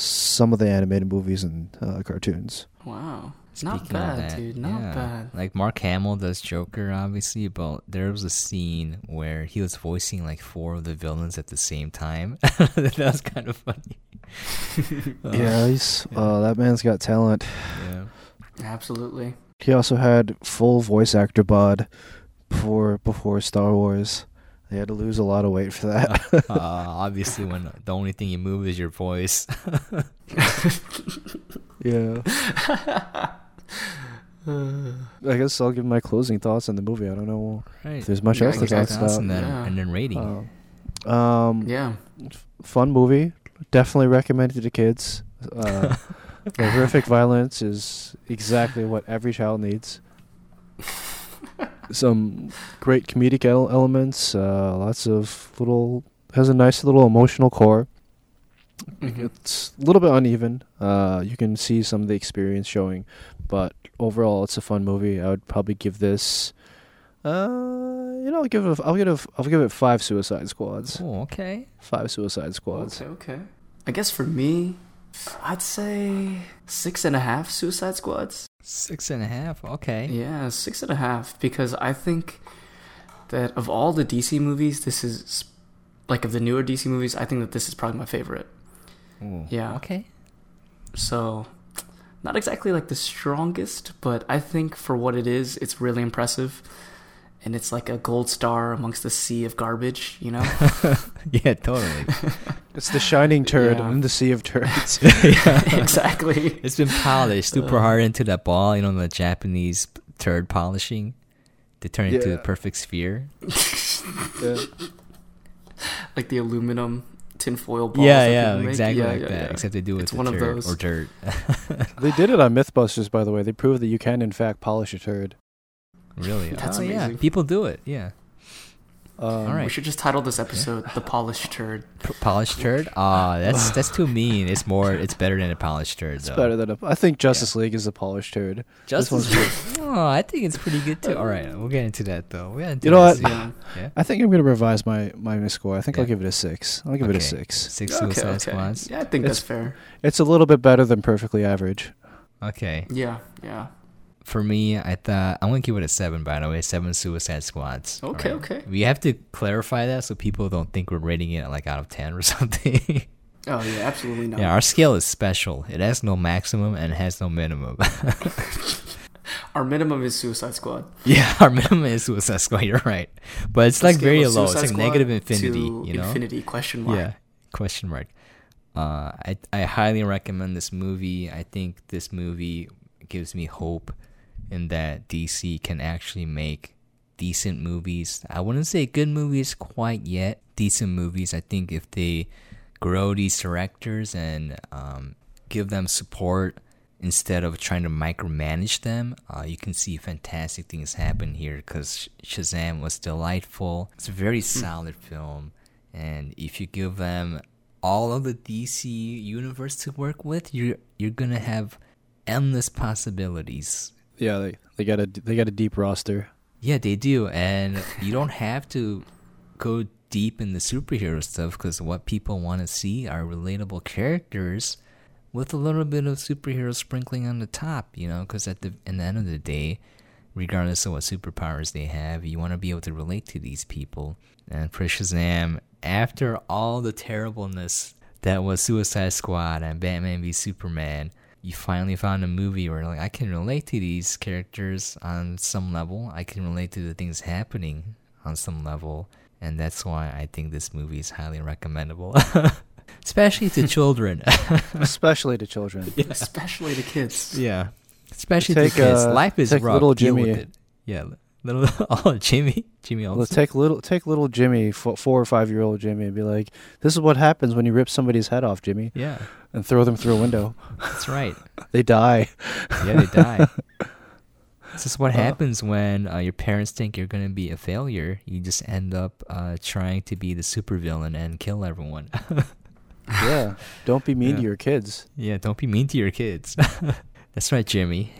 some of the animated movies and uh, cartoons. Wow. not Speaking of bad, that, dude. Not yeah. bad. Like Mark Hamill does Joker, obviously, but there was a scene where he was voicing like four of the villains at the same time. that was kind of funny. Uh, yeah, he's yeah. Uh, that man's got talent. yeah. Absolutely. He also had full voice actor bod before before Star Wars. They had to lose a lot of weight for that. Uh, obviously, when the only thing you move is your voice. yeah. I guess I'll give my closing thoughts on the movie. I don't know right. if there's much Yeah, else to talk about. and then, Yeah. and then rating. Uh, um, yeah. fun movie. Definitely recommended to kids. Uh, the horrific violence is exactly what every child needs. Some great comedic el- elements. Uh, lots of little has a nice little emotional core. Mhm. It's a little bit uneven. Uh, you can see some of the experience showing, but overall, it's a fun movie. I would probably give this. Uh, you know, I'll give it. A, I'll give it. A, I'll give it five Suicide Squads. Oh, okay. Five Suicide Squads. Okay, okay. I guess for me, I'd say six and a half Suicide Squads. Six and a half. Okay. Yeah, six and a half because I think that of all the DC movies, this is like of the newer DC movies. I think that this is probably my favorite. Ooh, Yeah. Okay. So not exactly like the strongest, but I think for what it is, it's really impressive. And it's like a gold star amongst the sea of garbage, you know? yeah, totally. It's the shining turd Yeah. in the sea of turds. exactly. It's been polished super Uh. hard into that ball, you know, the Japanese turd polishing to turn it into Yeah. the perfect sphere. Yeah. Like the aluminum tinfoil balls. yeah, yeah, make. exactly Yeah, like yeah, that. yeah. Except they do it It's with one of turd those. or dirt. They did it on MythBusters, by the way. They proved that you can, in fact, polish a turd. Really? That's oh, yeah. amazing. People do it. Yeah. Um, All right. We should just title this episode "The Polished Turd." P- polished turd? Ah, that's that's too mean. It's more. It's better than a polished turd. It's though. better than a. I think Justice League is a polished turd. Just one's oh, I think it's pretty good too. All right, we'll get into that though. We'll into You know that what? Yeah. Yeah. I think I'm gonna revise my my score. I think I'll give it a six. I'll give it a six. Six Okay, Suicide okay. Squads. Yeah, I think It's- that's fair. It's a little bit better than perfectly average. Okay. Yeah, yeah. For me, I thought I'm gonna give it a seven. By the way, seven Suicide Squads. Okay, Alright. okay. We have to clarify that so people don't think we're rating it like out of ten or something. Oh yeah, absolutely not. Yeah, our scale is special. It has no maximum and it has no minimum. Our minimum is Suicide Squad. yeah, our minimum is Suicide Squad. You're right, but it's like very of low. It's like negative infinity. You know. Infinity question mark. Yeah. Question mark. Uh, I I highly recommend this movie. I think this movie gives me hope in that DC can actually make decent movies. I wouldn't say good movies quite yet. Decent movies. I think if they grow these directors and um, give them support instead of trying to micromanage them, uh, you can see fantastic things happen here. Because Shazam was delightful. It's a very solid film, and if you give them all of the DC universe to work with, you're you're gonna have endless possibilities. Yeah, they they got a they got a deep roster. Yeah, they do, and you don't have to go deep in the superhero stuff because what people want to see are relatable characters with a little bit of superhero sprinkling on the top. You know, because at the in the end of the day, regardless of what superpowers they have, you want to be able to relate to these people. And for Shazam, after all the terribleness that was Suicide Squad and Batman v Superman, you finally found a movie where like I can relate to these characters on some level. I can relate to the things happening on some level, and that's why I think this movie is highly recommendable, especially to children. especially to children. Especially to kids. yeah, especially Take, to kids. uh, Life is take rough. little Deal Jimmy. with it. Yeah, little oh Jimmy, Jimmy Well, also. take little take little Jimmy, four or five year old Jimmy, and be like, "This is what happens when you rip somebody's head off, Jimmy, yeah, and throw them through a window. that's right. They die." Yeah, they die. This is what Uh. happens when uh, your parents think you're going to be a failure. You just end up uh, trying to be the supervillain and kill everyone. yeah, don't be mean to your kids. yeah, don't be mean to your kids. That's right, Jimmy.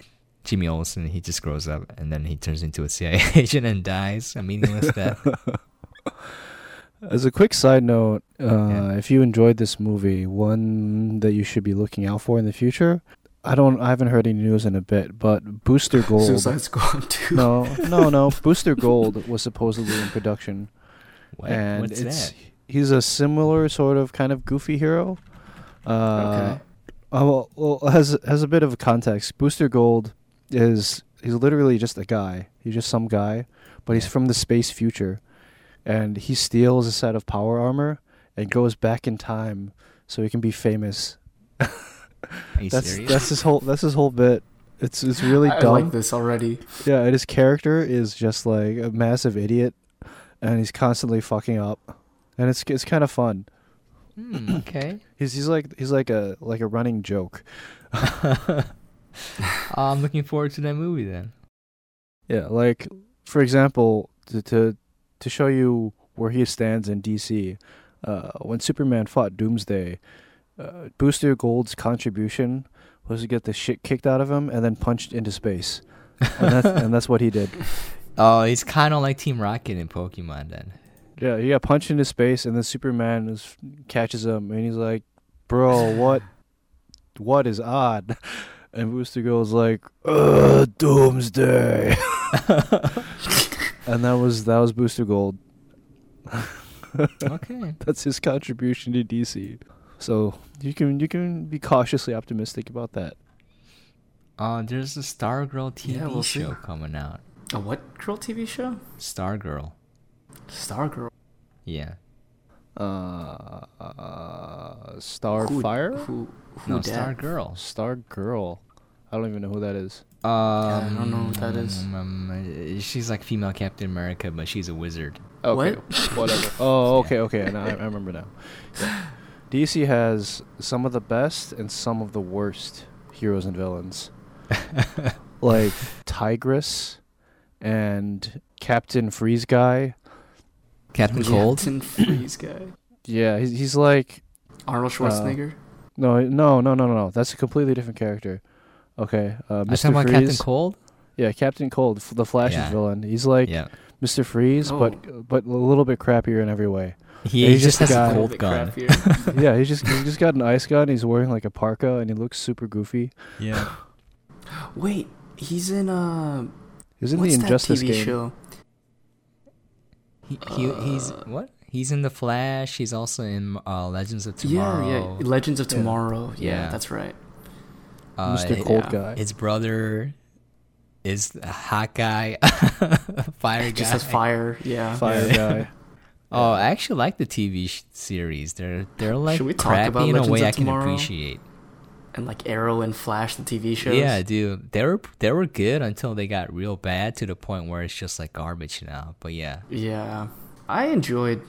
Jimmy Olsen, he just grows up and then he turns into a CIA agent and dies a meaningless death. As a quick side note, uh, Yeah. if you enjoyed this movie, one that you should be looking out for in the future. I don't. I haven't heard any news in a bit, but Booster Gold. Suicide Squad 2. no, no, no. Booster Gold was supposedly in production, What? and What's it's that? he's a similar sort of kind of goofy hero. Uh, Okay. Oh, well, well, has has a bit of a context. Booster Gold is he's literally just a guy. He's just some guy, but he's from the space future, and he steals a set of power armor and goes back in time so he can be famous. That's serious? that's his whole that's his whole bit. It's it's really I dumb. like this already. Yeah, and his character is just like a massive idiot, and he's constantly fucking up, and it's it's kind of fun. Hmm, okay. He's he's like he's like a like a running joke. I'm looking forward to that movie then. Yeah, like for example, to to to show you where he stands in DC, uh, when Superman fought Doomsday, uh, Booster Gold's contribution was to get the shit kicked out of him and then punched into space, and that's and that's what he did. Oh, he's kind of like Team Rocket in Pokemon then. Yeah, he got punched into space, and then Superman is, catches him, and he's like, "Bro, what? What is odd?" And Booster goes like, "Uh, Doomsday," and that was that was Booster Gold. okay. That's his contribution to DC. So you can you can be cautiously optimistic about that. Uh, there's a Stargirl TV Yeah, we'll see. show coming out. A what girl TV show? Stargirl. Stargirl. Yeah. Uh, uh Starfire? Who? Who no, dat? Stargirl. Star Girl. I don't even know who that is. Um, I don't know what that is. um, she's like female Captain America, but she's a wizard. Okay, What? whatever. Oh, okay, okay. Now I, I remember now. Yeah. DC has some of the best and some of the worst heroes and villains. like Tigress and Captain Freeze guy. Captain Cold. Captain Freeze guy. Yeah, he's, he's like Arnold Schwarzenegger. no, no, no, no, no, no. That's a completely different character. Okay, uh, Mr. talking about Freeze. Captain Cold? Yeah, Captain Cold, the Flash's Yeah. villain. He's like yeah. Mr. Freeze, Oh. but but a little bit crappier in every way. He, he just just has a a cold gun. yeah, he's just he's just got an ice gun. He's wearing like a parka, and he looks super goofy. Yeah. Wait, he's in uh. He's in what's the Injustice that TV game. show? He, he he's Uh, what? He's in the Flash. He's also in uh, Legends of Tomorrow. yeah. yeah. Legends of Tomorrow. Yeah, Yeah. that's right. Uh, Mr. hi- Cold yeah. guy. His brother is a hot guy, fire guy. Just has fire. Yeah. Fire Yeah. guy. Oh, I actually like the TV sh- series. They're they're like Should we talk crappy about in a way I can Tomorrow? appreciate. And like Arrow and Flash, the TV shows. Yeah, dude, they were they were good until they got real bad to the point where it's just like garbage now. But yeah, Yeah. I enjoyed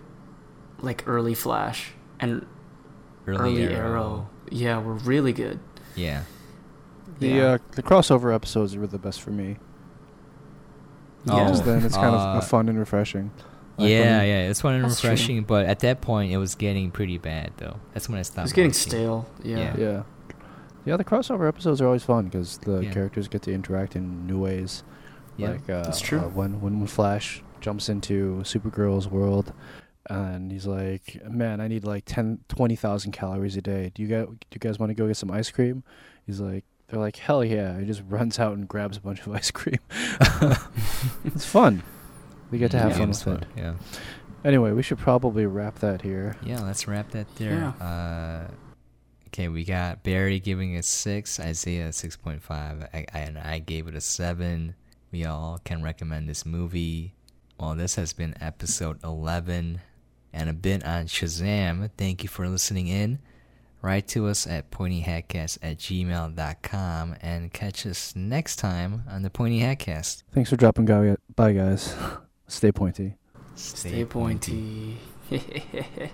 like early Flash and early, early, Arrow. Arrow. Yeah, were really good. Yeah, The Yeah. uh, the crossover episodes were the best for me. Oh, Because then it's kind uh, of fun and refreshing. Like yeah, when- yeah. It's fun and That's true. refreshing, but at that point, it was getting pretty bad though. That's when I stopped. It was getting watching. stale. Yeah. Yeah. Yeah. Yeah, the crossover episodes are always fun because the Yeah. characters get to interact in new ways. Yeah, like uh, that's true. uh, when when when Flash jumps into Supergirl's world, and he's like, "Man, I need like 10, 20,000 calories a day. Do you guys do you guys want to go get some ice cream?" He's like, "They're like, hell yeah!" He just runs out and grabs a bunch of ice cream. it's fun. We get to have Yeah, fun it's with it. Yeah. Anyway, we should probably wrap that here. Yeah, let's wrap that there. Uh, okay, we got Barry giving it six, Isaiah a six point five, I, I, and I gave it a seven. We all can recommend this movie. Well, this has been episode eleven, and a bit on Shazam. Thank you for listening in. Write to us at pointyhatcast at gmail.com and catch us next time on the Pointy Hatcast. Thanks for dropping by, by guys. Stay pointy. Stay pointy.